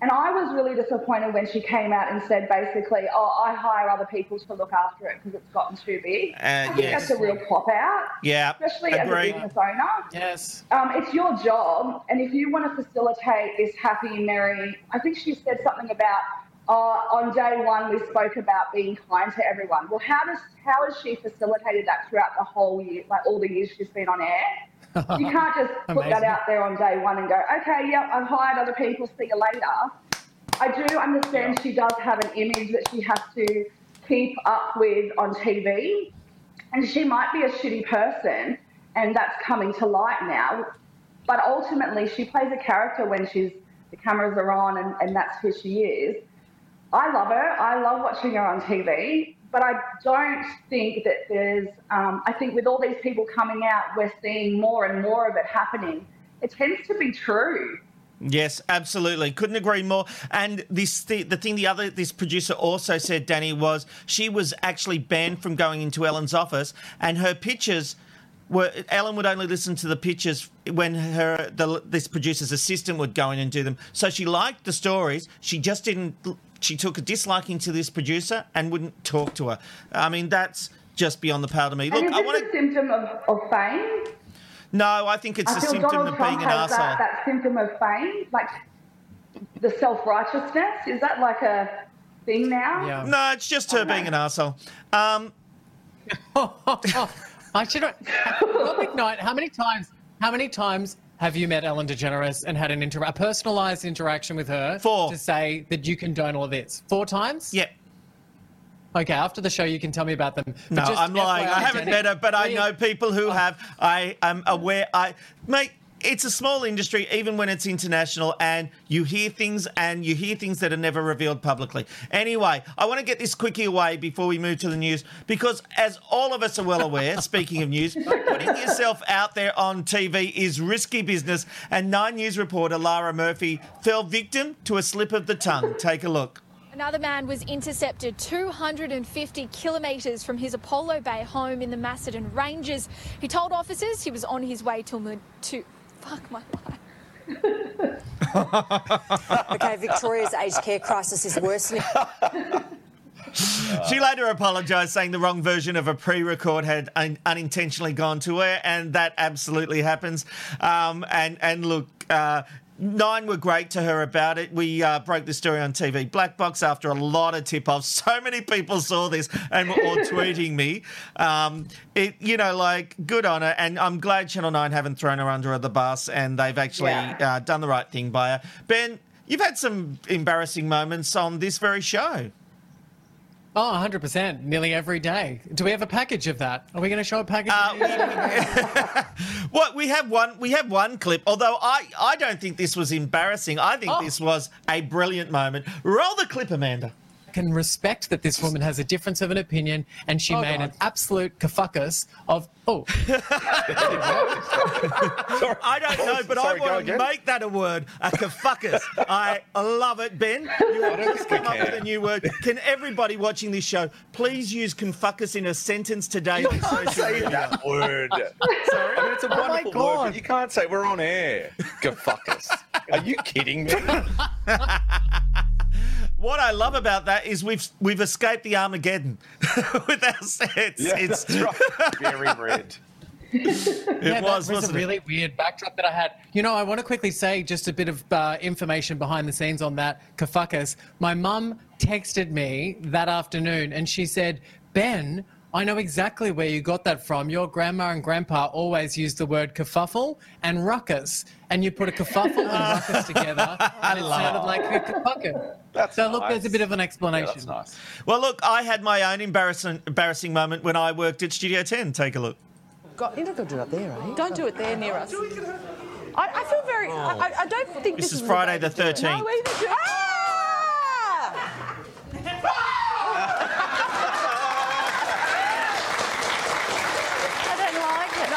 And I was really disappointed when she came out and said basically, oh, I hire other people to look after it because it's gotten too big. Uh, I think yes. that's a real cop out. Yeah, Especially agreed. as a business owner. Yes. Um, it's your job, and if you want to facilitate this happy, merry, I think she said something about uh, on day one we spoke about being kind to everyone. Well, how does how has she facilitated that throughout the whole year, like all the years she's been on air? You can't just put that out there on day one and go, okay, yep, I've hired other people, see you later. I do understand she does have an image that she has to keep up with on TV, and she might be a shitty person, and that's coming to light now. But ultimately, she plays a character when she's the cameras are on, and, and that's who she is. I love her. I love watching her on TV, but I don't think that there's. Um, I think with all these people coming out, we're seeing more and more of it happening. It tends to be true. Yes, absolutely. Couldn't agree more. And this the, the thing the other this producer also said, Danny, was she was actually banned from going into Ellen's office, and her pictures were Ellen would only listen to the pictures when her the, this producer's assistant would go in and do them. So she liked the stories. She just didn't. She took a disliking to this producer and wouldn't talk to her. I mean, that's just beyond the pale to me. Look, and is I this want a symptom of, of fame? No, I think it's I a symptom Donald of Trump being an has arsehole. that, that symptom of fame, like the self righteousness. Is that like a thing now? Yeah. No, it's just her being an asshole. Um, I should. Rob McKnight, how many times? How many times have you met Ellen DeGeneres and had an inter- a personalised interaction with her Four. to say that you condone all this? Four times? Yep. Okay, after the show, you can tell me about them. But No, I'm lying. FYI, I haven't met her, but I know people who oh. have. I am aware. I mate. It's a small industry, even when it's international, and you hear things and you hear things that are never revealed publicly. Anyway, I want to get this quickie away before we move to the news, because as all of us are well aware, speaking of news, putting yourself out there on TV is risky business, and Nine News reporter Lara Murphy fell victim to a slip of the tongue. Take a look. Another man was intercepted 250 kilometres from his Apollo Bay home in the Macedon Ranges. He told officers he was on his way to, Mu- to fuck my life. okay, Victoria's aged care crisis is worsening. She later apologised, saying the wrong version of a pre-record had un- unintentionally gone to her, and that absolutely happens. Um, and and look. Uh, Nine were great to her about it. We uh, broke the story on TV. Black Box, after a lot of tip-offs, so many people saw this and were all tweeting me. Um, it, you know, like good on her, and I'm glad Channel Nine haven't thrown her under the bus, and they've actually Yeah. uh, done the right thing by her. Ben, you've had some embarrassing moments on this very show. Oh, 100%, nearly every day. Do we have a package of that? Are we going to show a package? Uh, what we have one we have one clip. Although I I don't think this was embarrassing. I Oh. think this was a brilliant moment. Roll the clip, Amanda. Can respect that this woman has a difference of an opinion and she Oh, made God. an absolute kafuckus of oh I don't know, but Sorry, I go want to again. make that a word, a kafuckus. I love it, Ben. You have just think come up with can. a new word. Can everybody watching this show please use confuckus in a sentence today You on social say media? that word. Sorry. I mean, it's a Oh my wonderful word, God. but you can't say we're on air. Go fuck us. Are you kidding me? What I love about that is we've we've escaped the Armageddon with our sets. Yeah, it's that's right. Very red. It yeah, was, that was wasn't a it? really weird backdrop that I had. You know, I want to quickly say just a bit of uh, information behind the scenes on that kafuckus. My mum texted me that afternoon and she said, Ben, I know exactly where you got that from. Your grandma and grandpa always used the word kerfuffle and ruckus, and you put a kerfuffle and ruckus together, and it sounded like a kafuckus. so look, there's a bit of an explanation. Well, look, I had my own embarrassing embarrassing moment when I worked at Studio 10. Take a look. God, you're not going to do it there, eh? Don't do it there near us. I, I feel very. I, I- I don't think This this, is Friday the day to do it. 13th. No, we need to. Ah! I don't like it.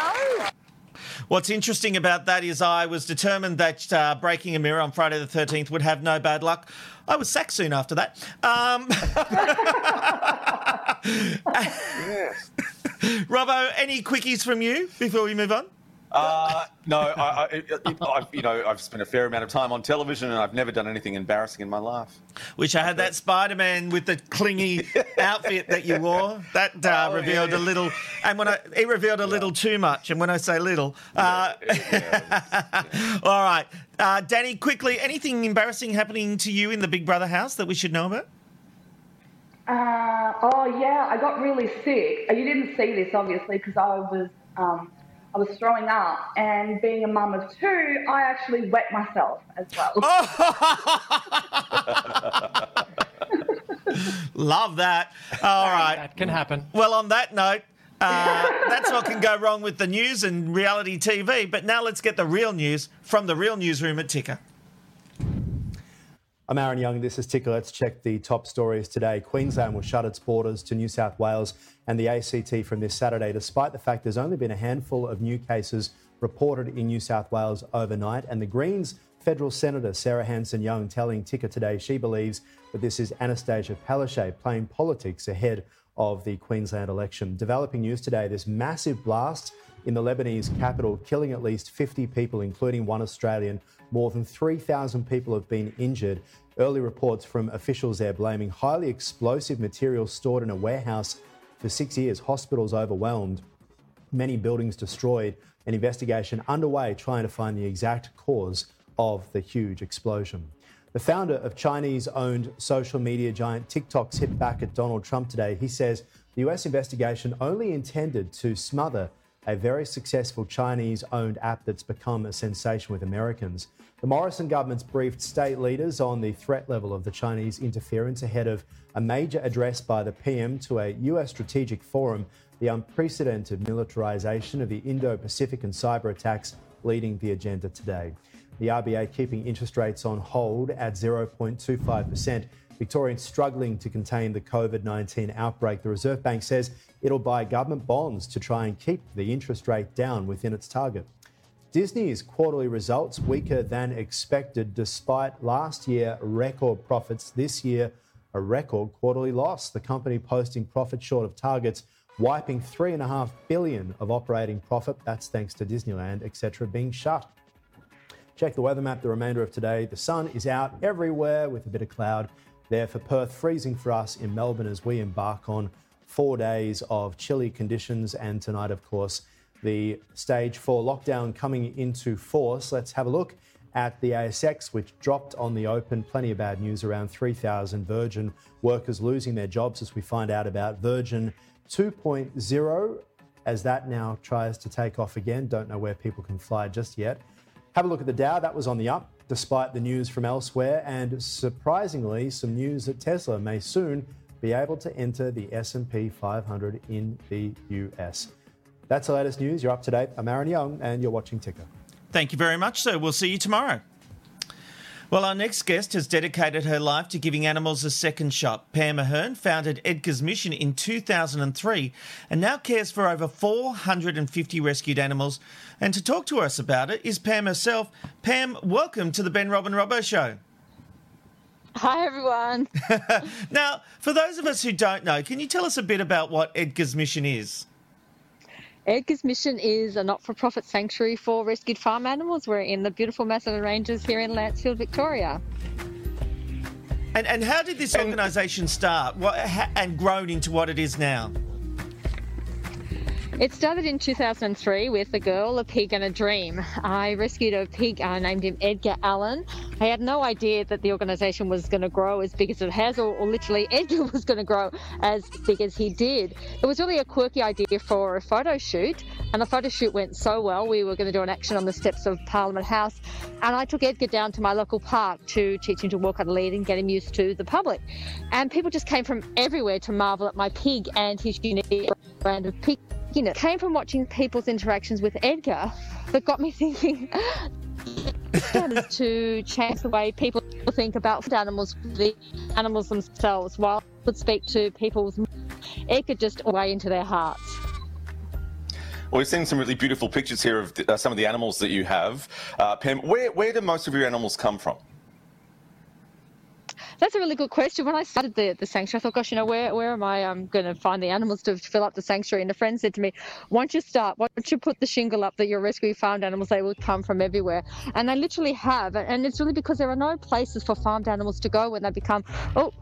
No. What's interesting about that is I was determined that uh, breaking a mirror on Friday the 13th would have no bad luck. I was sacked soon after that. Um, Robbo, any quickies from you before we move on? Uh, no, I, I, I've, you know, I've spent a fair amount of time on television, and I've never done anything embarrassing in my life. Wish I had that Spider Man with the clingy outfit that you wore. That uh, Oh, revealed yeah. a little, and when I it revealed a little too much. And when I say little, uh, all right, uh, Danny, quickly, anything embarrassing happening to you in the Big Brother house that we should know about? Uh, oh yeah, I got really sick. Uh, You didn't see this obviously because I was um, I was throwing up, and being a mum of two, I actually wet myself as well. Love that. All right, That can happen. Well, on that note. Uh, that's what can go wrong with the news and reality TV. But now let's get the real news from the real newsroom at Ticker. I'm Aaron Young. This is Ticker. Let's check the top stories today. Queensland will shut its borders to New South Wales and the ACT from this Saturday, despite the fact there's only been a handful of new cases reported in New South Wales overnight. And the Greens federal senator Sarah Hanson Young telling Ticker today she believes that this is Annastacia Palaszczuk playing politics ahead of the Queensland election. Developing news today: this massive blast in the Lebanese capital, killing at least 50 people, including one Australian. More than 3,000 people have been injured. Early reports from officials there blaming highly explosive material stored in a warehouse for six years. Hospitals overwhelmed, many buildings destroyed. An investigation underway trying to find the exact cause of the huge explosion. The founder of Chinese owned social media giant TikTok's hit back at Donald Trump today. He says the US investigation only intended to smother a very successful Chinese owned app that's become a sensation with Americans. The Morrison government's briefed state leaders on the threat level of the Chinese interference ahead of a major address by the PM to a US strategic forum, the unprecedented militarization of the Indo Pacific and cyber attacks leading the agenda today. The RBA keeping interest rates on hold at 0.25%. Victorians struggling to contain the COVID 19 outbreak. The Reserve Bank says it'll buy government bonds to try and keep the interest rate down within its target. Disney's quarterly results weaker than expected despite last year record profits. This year, a record quarterly loss. The company posting profit short of targets, wiping three and a half billion of operating profit. That's thanks to Disneyland, etc., being shut. Check the weather map the remainder of today. The sun is out everywhere with a bit of cloud there for Perth, freezing for us in Melbourne as we embark on four days of chilly conditions. And tonight, of course, the stage four lockdown coming into force. Let's have a look at the ASX, which dropped on the open. Plenty of bad news around 3,000 Virgin workers losing their jobs as we find out about Virgin 2.0 as that now tries to take off again. Don't know where people can fly just yet. Have a look at the Dow. That was on the up despite the news from elsewhere and surprisingly some news that Tesla may soon be able to enter the S&P 500 in the US. That's the latest news. You're up to date. I'm Aaron Young and you're watching Ticker. Thank you very much, sir. We'll see you tomorrow. Well, our next guest has dedicated her life to giving animals a second shot. Pam Ahern founded Edgar's Mission in 2003 and now cares for over 450 rescued animals. And to talk to us about it is Pam herself. Pam, welcome to the Ben Rob and Robbo Show. Hi, everyone. Now, for those of us who don't know, can you tell us a bit about what Edgar's Mission is? Edgar's Mission is a not for profit sanctuary for rescued farm animals. We're in the beautiful Macedon Ranges here in Lancefield, Victoria. And, and how did this organisation start what, and grown into what it is now? It started in 2003 with a girl, a pig, and a dream. I rescued a pig, I named him Edgar Allen. I had no idea that the organisation was going to grow as big as it has, or, or literally Edgar was going to grow as big as he did. It was really a quirky idea for a photo shoot, and the photo shoot went so well. We were going to do an action on the steps of Parliament House, and I took Edgar down to my local park to teach him to walk on a lead and get him used to the public. And people just came from everywhere to marvel at my pig and his unique brand of pig you know, came from watching people's interactions with Edgar that got me thinking to change the way people think about animals, the animals themselves, while would speak to people's Edgar just way into their hearts. Well, we've seen some really beautiful pictures here of uh, some of the animals that you have. Uh, Pam, where, where do most of your animals come from? That's a really good question. When I started the, the sanctuary, I thought, gosh, you know, where, where am I um, going to find the animals to fill up the sanctuary? And a friend said to me, once you start, once you put the shingle up that you're farmed animals, they will come from everywhere. And they literally have. And it's really because there are no places for farmed animals to go when they become, oh,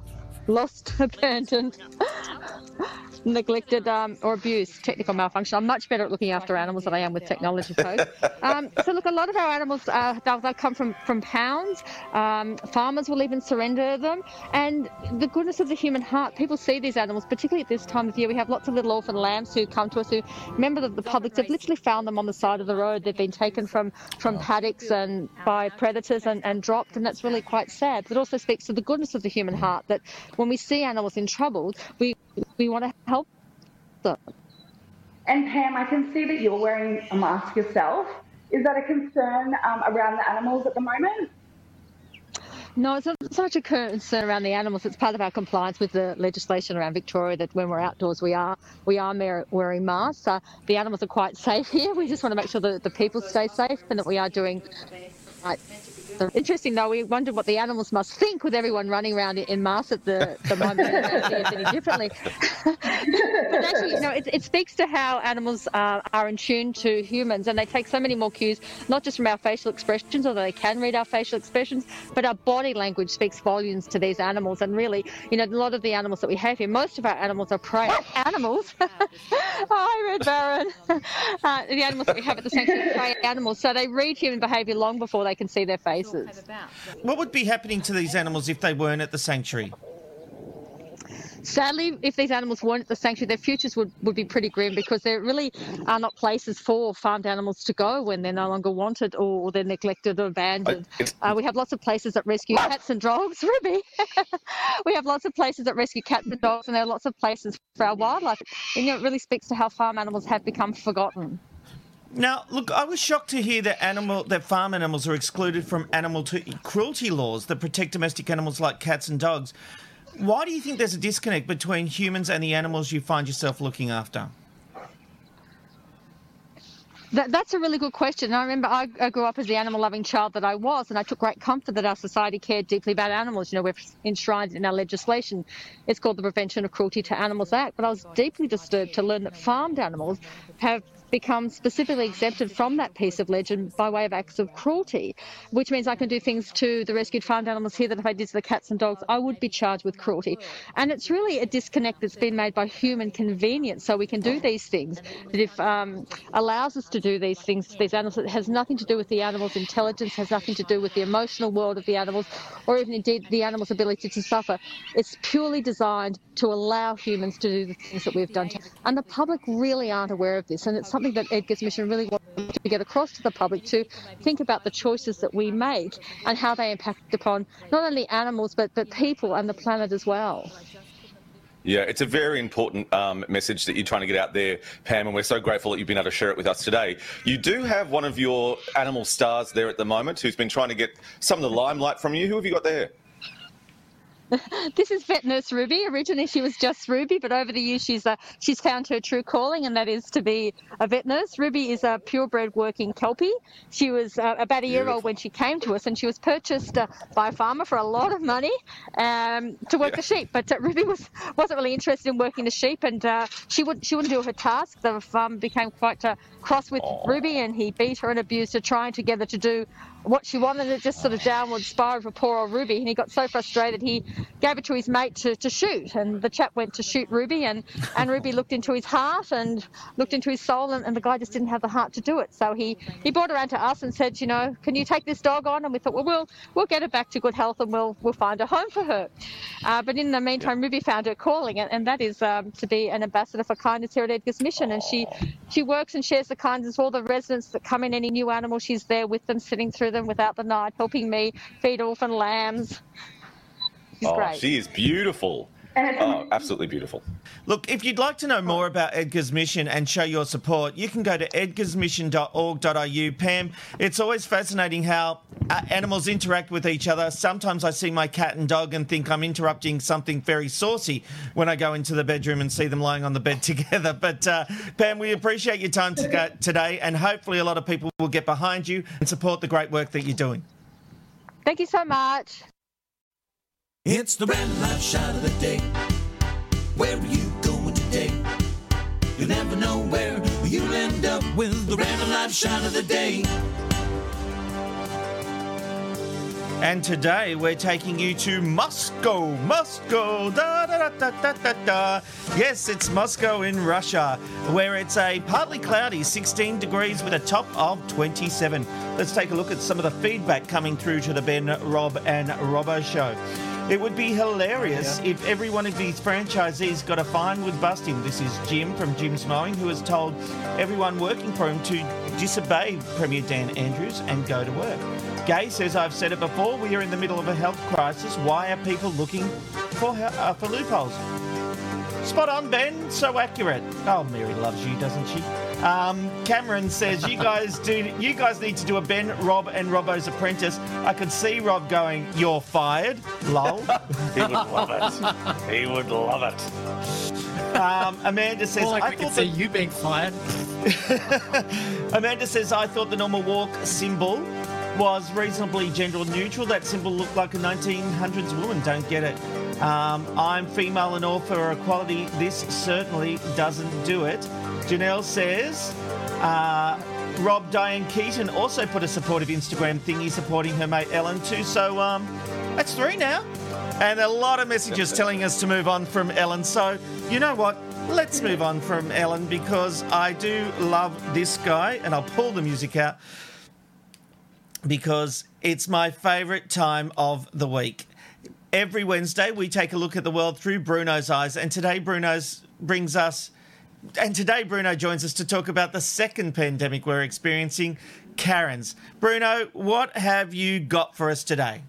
lost, abandoned neglected um, or abused, technical malfunction. I'm much better at looking after animals than I am with technology folks. um, so look, a lot of our animals, uh, they'll, they'll, come from, from pounds. Um, farmers will even surrender them. And the goodness of the human heart, people see these animals, particularly at this time of year. We have lots of little orphan lambs who come to us who, member of the public, have literally found them on the side of the road. They've been taken from, from paddocks and by predators and, and dropped, and that's really quite sad. But it also speaks to the goodness of the human heart that when we see animals in trouble, we, we want to them. And Pam, I can see that you're wearing a mask yourself. Is that a concern um, around the animals at the moment? No, it's not so much a concern around the animals. It's part of our compliance with the legislation around Victoria that when we're outdoors, we are we are wearing masks. Uh, the animals are quite safe here. We just want to make sure that the people stay safe and that we are doing right Interesting though, we wondered what the animals must think with everyone running around in masks at the, the moment any differently. but actually, you know, it, it speaks to how animals uh, are in tune to humans and they take so many more cues, not just from our facial expressions, although they can read our facial expressions, but our body language speaks volumes to these animals. And really, you know, a lot of the animals that we have here, most of our animals are prey animals. Hi, Red Baron. Uh, the animals that we have at the sanctuary are prey animals, so they read human behaviour long before they can see their face places. What would be happening to these animals if they weren't at the sanctuary? Sadly, if these animals weren't at the sanctuary, their futures would, would be pretty grim because there really are not places for farmed animals to go when they're no longer wanted or they're neglected or abandoned. Uh, we have lots of places that rescue cats and dogs, Ruby. we have lots of places that rescue cats and dogs, and there are lots of places for our wildlife. And, you know, it really speaks to how farm animals have become forgotten. Now, look, I was shocked to hear that animal that farm animals are excluded from animal cruelty laws that protect domestic animals like cats and dogs. Why do you think there's a disconnect between humans and the animals you find yourself looking after? That, that's a really good question. I remember I, I grew up as the animal loving child that I was, and I took great comfort that our society cared deeply about animals. You know, we're enshrined in our legislation. It's called the Prevention of Cruelty to Animals Act. But I was deeply disturbed to learn that farmed animals have become specifically exempted from that piece of legend by way of acts of cruelty, which means I can do things to the rescued farmed animals here that if I did to the cats and dogs, I would be charged with cruelty. And it's really a disconnect that's been made by human convenience. So we can do these things that if um, allows us to do these things to these animals, it has nothing to do with the animal's intelligence, has nothing to do with the emotional world of the animals, or even indeed the animal's ability to suffer. It's purely designed to allow humans to do the things that we've done. To, and the public really aren't aware of this. And it's something that Edgar's mission really wants to get across to the public to think about the choices that we make and how they impact upon not only animals but, but people and the planet as well. Yeah, it's a very important um, message that you're trying to get out there, Pam, and we're so grateful that you've been able to share it with us today. You do have one of your animal stars there at the moment who's been trying to get some of the limelight from you. Who have you got there? this is vet nurse Ruby. Originally, she was just Ruby, but over the years, she's uh, she's found her true calling, and that is to be a vet nurse. Ruby is a purebred working kelpie. She was uh, about a year old when she came to us, and she was purchased uh, by a farmer for a lot of money um, to work the sheep. But uh, Ruby was wasn't really interested in working the sheep, and uh, she would she wouldn't do her task. The farmer became quite uh, cross with Ruby, and he beat her and abused her, trying together to do what she wanted. It just sort of downward spiraled for poor old Ruby, and he got so frustrated he gave it to his mate to, to shoot. And the chap went to shoot Ruby, and, and Ruby looked into his heart and looked into his soul, and, and the guy just didn't have the heart to do it. So he, he brought her around to us and said, you know, can you take this dog on? And we thought, well, we'll we'll get her back to good health, and we'll we'll find a home for her. Uh, but in the meantime, Ruby found her calling, and, and that is um, to be an ambassador for kindness here at Edgar's Mission, and she she works and shares the kindness with all the residents that come in any new animal. She's there with them, sitting through them without the night, helping me feed orphan lambs. She's oh, great. she is beautiful. Oh, absolutely beautiful. Look, if you'd like to know more about Edgar's Mission and show your support, you can go to edgarsmission.org.au. Pam, it's always fascinating how uh, animals interact with each other. Sometimes I see my cat and dog and think I'm interrupting something very saucy when I go into the bedroom and see them lying on the bed together. But uh, Pam, we appreciate your time to today, and hopefully a lot of people will get behind you and support the great work that you're doing. Thank you so much. It's the random life shot of the day. Where are you going today? You'll never know where you'll end up with the random life shot of the day. And today we're taking you to Moscow. Moscow. Da, da, da, da, da, da. Yes, it's Moscow in Russia, where it's a partly cloudy 16 degrees with a top of 27. Let's take a look at some of the feedback coming through to the Ben, Rob, and Robbo show. It would be hilarious if every one of these franchisees got a fine with busting. This is Jim from Jim's Mowing, who has told everyone working for him to disobey Premier Dan Andrews and go to work. Gay says, I've said it before, we are in the middle of a health crisis. Why are people looking for, uh, for loopholes? Spot on, Ben. So accurate. Oh, Mary loves you, doesn't she? Um, Cameron says you guys do. You guys need to do a Ben, Rob, and Robbo's Apprentice. I could see Rob going, "You're fired." Lol. he would love it. He would love it. Um, Amanda says, More like "I we could thought see that- you being fired. Amanda says, I thought the normal walk symbol was reasonably gender neutral. That symbol looked like a 1900s woman. Don't get it. Um, I'm female and all for equality. This certainly doesn't do it. Janelle says, uh, Rob Diane Keaton also put a supportive Instagram thingy supporting her mate Ellen too. So um, that's three now. And a lot of messages telling us to move on from Ellen. So you know what? Let's move on from Ellen because I do love this guy, and I'll pull the music out because it's my favourite time of the week. Every Wednesday, we take a look at the world through Bruno's eyes, and today, Bruno's brings us. And today, Bruno joins us to talk about the second pandemic we're experiencing, Karen's. Bruno, what have you got for us today?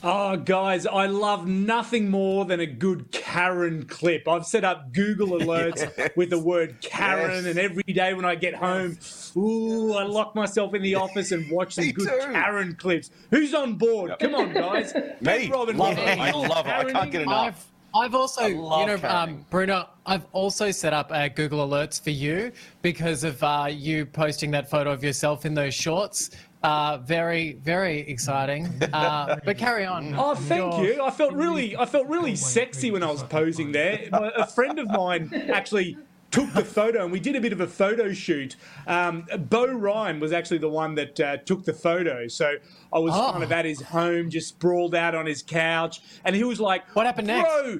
Oh, guys, I love nothing more than a good Karen clip. I've set up Google alerts with the word Karen, Yes. and every day when I get home, ooh, I lock myself in the office and watch some good Karen clips. Who's on board? Come on, guys. Me. Robin, Love Robin, it. I love it. I can't get enough. I've, I've also, you know, um, Bruno, I've also set up uh, Google Alerts for you because of uh, you posting that photo of yourself in those shorts. Uh, very, very exciting. Uh, but carry on. Oh, thank You're- you. I felt really, I felt really sexy when I was posing there. A friend of mine actually took the photo, and we did a bit of a photo shoot. Um, Bo Ryan was actually the one that uh, took the photo, so I was Oh. kind of at his home, just sprawled out on his couch, and he was like, "What happened next?" Bro,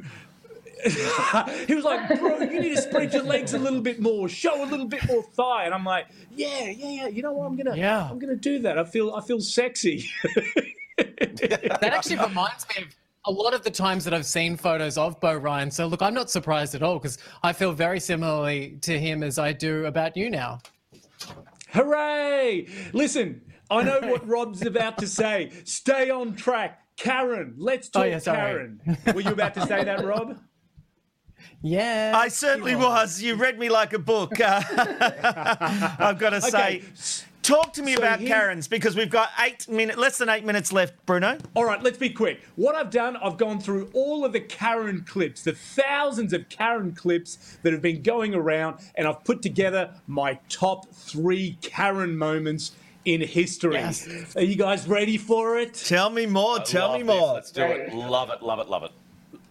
he was like, bro, you need to spread your legs a little bit more, show a little bit more thigh. And I'm like, yeah, yeah, yeah. You know what? I'm gonna, Yeah. I'm gonna do that. I feel, I feel sexy. That actually reminds me of a lot of the times that I've seen photos of Bo Ryan. So look, I'm not surprised at all because I feel very similarly to him as I do about you now. Hooray! Listen, I know what Rob's about to say. Stay on track. Karen, let's Oh, talk yeah. Karen. Were you about to say that, Rob? Yeah. I certainly was. You read me like a book. Uh, I've got to say, Okay. Talk to me So about here's- Karens because we've got eight minutes, less than eight minutes left, Bruno. All right, let's be quick. What I've done, I've gone through all of the Karen clips, the thousands of Karen clips that have been going around, and I've put together my top three Karen moments in history. Yes. Are you guys ready for it? Tell me more. tell me more. Let's do it. Love it. Love it. Love it.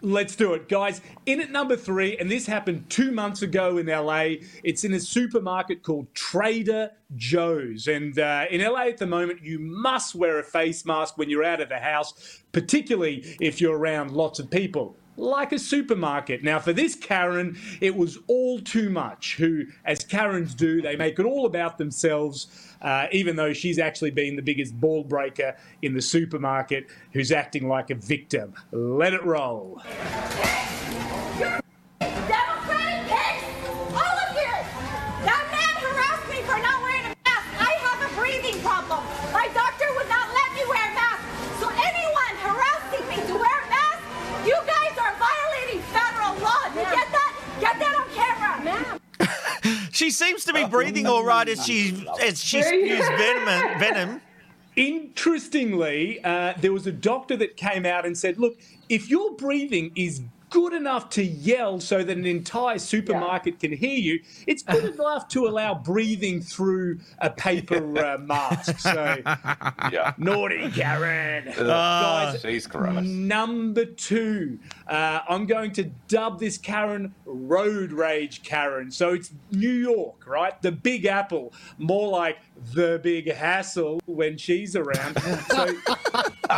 Let's do it, guys. In at number three, and this happened two months ago in LA. It's in a supermarket called Trader Joe's. And uh, in LA at the moment, you must wear a face mask when you're out of the house, particularly if you're around lots of people. Like a supermarket. Now, for this Karen, it was all too much. Who, as Karens do, they make it all about themselves, uh, even though she's actually been the biggest ball breaker in the supermarket, who's acting like a victim. Let it roll. She seems to be breathing all right as she as she spews venom. venom. Interestingly, uh, there was a doctor that came out and said, look, if your breathing is good enough to yell so that an entire supermarket can hear you, it's good enough to allow breathing through a paper uh, mask. So, Yeah. naughty Karen. Ugh. Guys, Jeez, Coronas. Number two, uh, I'm going to dub this Karen Road Rage Karen. So it's New York, right? The Big Apple, more like the Big Hassle when she's around. So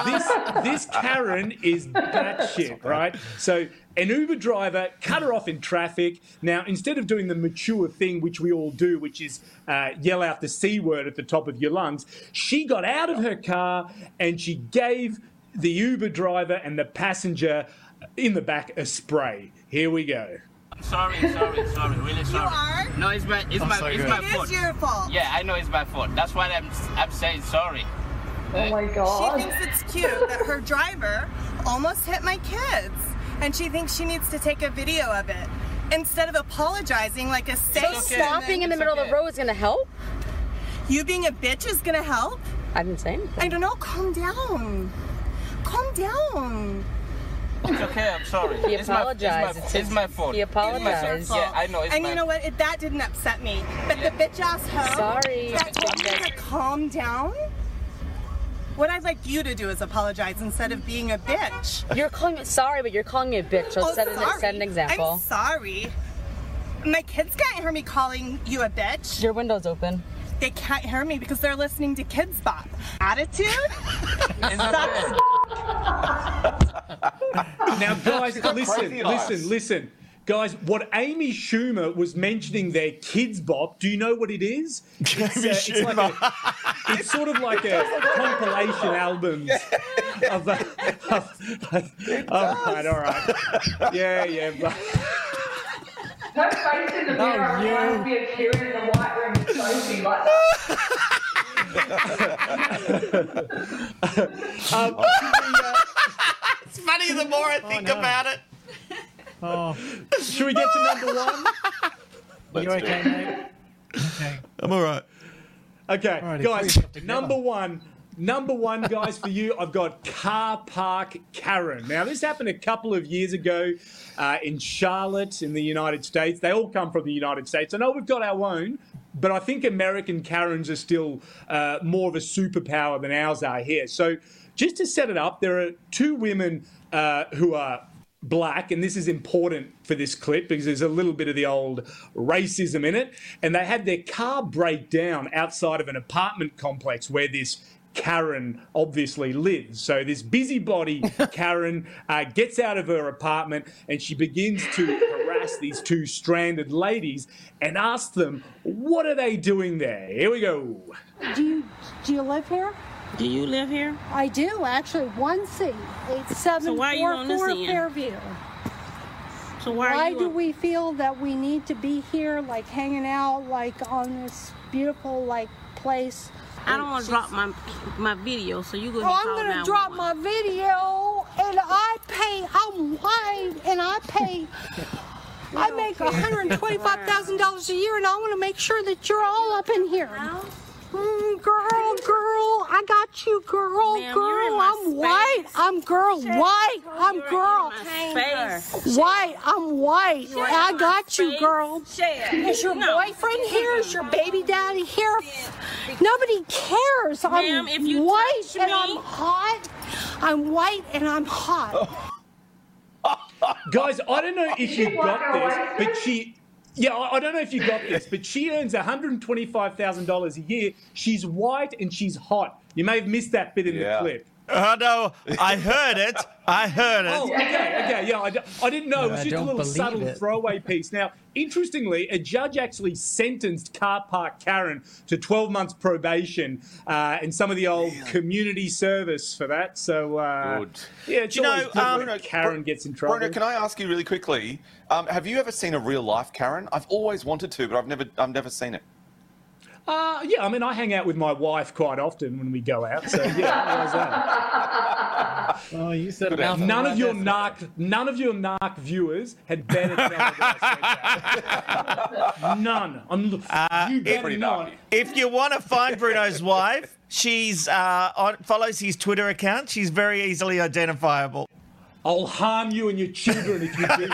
this this Karen is batshit, right? So an Uber driver cut her off in traffic. Now, instead of doing the mature thing, which we all do, which is uh, yell out the C word at the top of your lungs, she got out of her car and she gave the Uber driver and the passenger in the back a spray. Here we go. Sorry, sorry, sorry, really sorry. You are? No, it's my, it's Oh, my, so it's good. my It is fault. your fault. Yeah, I know it's my fault. That's why I'm, I'm saying sorry. Oh my god. She thinks it's cute that her driver almost hit my kids, and she thinks she needs to take a video of it instead of apologizing like a safe. So stopping in the middle of the road is gonna help? You being a bitch is gonna help. I didn't say anything. I don't know. Calm down. Calm down. It's okay, I'm sorry. He it's my. It's my, it's my fault. He It's my apologized. Yeah, I know. It's and my you know what? It, that didn't upset me. But the bitch ass hoe Sorry. that told me to calm down. What I'd like you to do is apologize instead of being a bitch. You're calling me sorry, but you're calling me a bitch. So Oh, set, an, sorry. set an example. I'm sorry. My kids can't hear me calling you a bitch. Your window's open. They can't hear me because they're listening to Kidz Bop. Attitude? That's Now, guys, She's listen, listen, listen. Guys, what Amy Schumer was mentioning there, Kidz Bop, do you know what it is? It's, Amy it's, like a, it's sort of like a compilation album of, uh, of, all right, all right. Yeah, yeah. But, Her face in the mirror Oh, you. reminds me of Kieran in the white room with Sophie, like um, It's funny the more I think about it. Oh. Should we get to number one? You okay, mate? Okay. I'm all right. Okay, Alrighty, guys, number one. Number one, guys, for you, I've got Car Park Karen. Now, this happened a couple of years ago uh, in Charlotte, in the United States. They all come from the United States. I know we've got our own, but I think American Karens are still uh, more of a superpower than ours are here. So, just to set it up, there are two women uh, who are black, and this is important for this clip because there's a little bit of the old racism in it. And they had their car break down outside of an apartment complex where this Karen obviously lives. So this busybody Karen uh, gets out of her apartment and she begins to harass these two stranded ladies and asks them, "What are they doing there?" Here we go. Do you do you live here? Do you live here? I do actually. One C, eight seven So why are you four on this four end? Fairview. So why are you do on- we feel that we need to be here, like hanging out, like on this beautiful like place? I don't want to drop my my video, so you go. Oh, I'm gonna drop my video, and I pay. I'm white, and I pay. I make $125,000 a year, and I want to make sure that you're all up in here. Girl, girl, I got you, girl, Ma'am, girl. I'm white. I'm girl, white. I'm girl. White. I'm white. You're I got you, face. girl. Share. Is your No. boyfriend here? Is your baby daddy here? Nobody cares. I'm if you white and me- I'm hot. I'm white and I'm hot. Guys, I don't know if you You got this, but she. Yeah, I don't know if you got this, but she earns $125,000 a year. She's white and she's hot. You may have missed that bit in the clip. Oh, no, I heard it. I heard it. Oh, okay, okay, yeah. I, I didn't know. It was I just a little subtle it. throwaway piece. Now, interestingly, a judge actually sentenced Car Park Karen to 12 months probation uh, and some of the old community service for that. So, uh, Good. yeah, it's Do you know, good um, when Karen gets in trouble. Bruno, can I ask you really quickly? Um, have you ever seen a real life Karen? I've always wanted to, but I've never, I've never seen it. Uh, yeah, I mean, I hang out with my wife quite often when we go out. So, yeah, how's that? Oh, you said Good mouthful none of your narc, none of your narc viewers had better tell me that I. None. I'm, you better if, not. if you want to find Bruno's wife, she's uh, on, follows his Twitter account. She's very easily identifiable. I'll harm you and your children if you do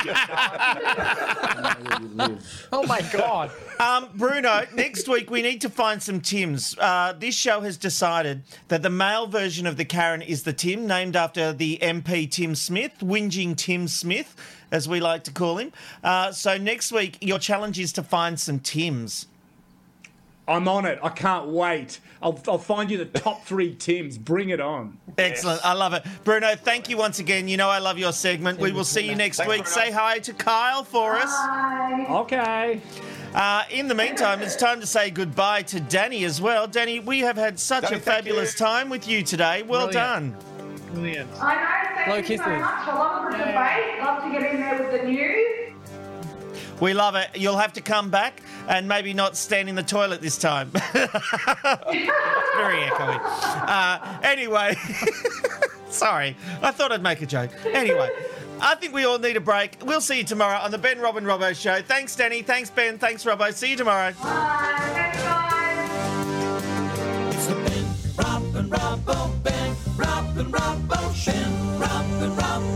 Oh my God. Um, Bruno, next week we need to find some Tims. Uh, this show has decided that the male version of the Karen is the Tim, named after the MP Tim Smith, whinging Tim Smith, as we like to call him. Uh, so next week, your challenge is to find some Tims. I'm on it. I can't wait. I'll, I'll find you the top three Tims. Bring it on. Excellent. I love it. Bruno, thank you once again. You know I love your segment. We will see you next Thanks, week. Bruno. Say hi to Kyle for us. Okay. Uh, in the meantime, it's time to say goodbye to Danny as well. Danny, we have had such Danny, a fabulous time with you today. Well Brilliant. done. Brilliant. I know, thank Blow you kisses. so much. I love the debate. Love to get in there with the news. We love it. You'll have to come back and maybe not stand in the toilet this time. Very echoey. Uh, anyway, sorry. I thought I'd make a joke. Anyway, I think we all need a break. We'll see you tomorrow on the Ben Rob and Robbo Show. Thanks, Danny. Thanks, Ben. Thanks, Robbo. See you tomorrow. Robin Robbo, Ben Robbo Robbo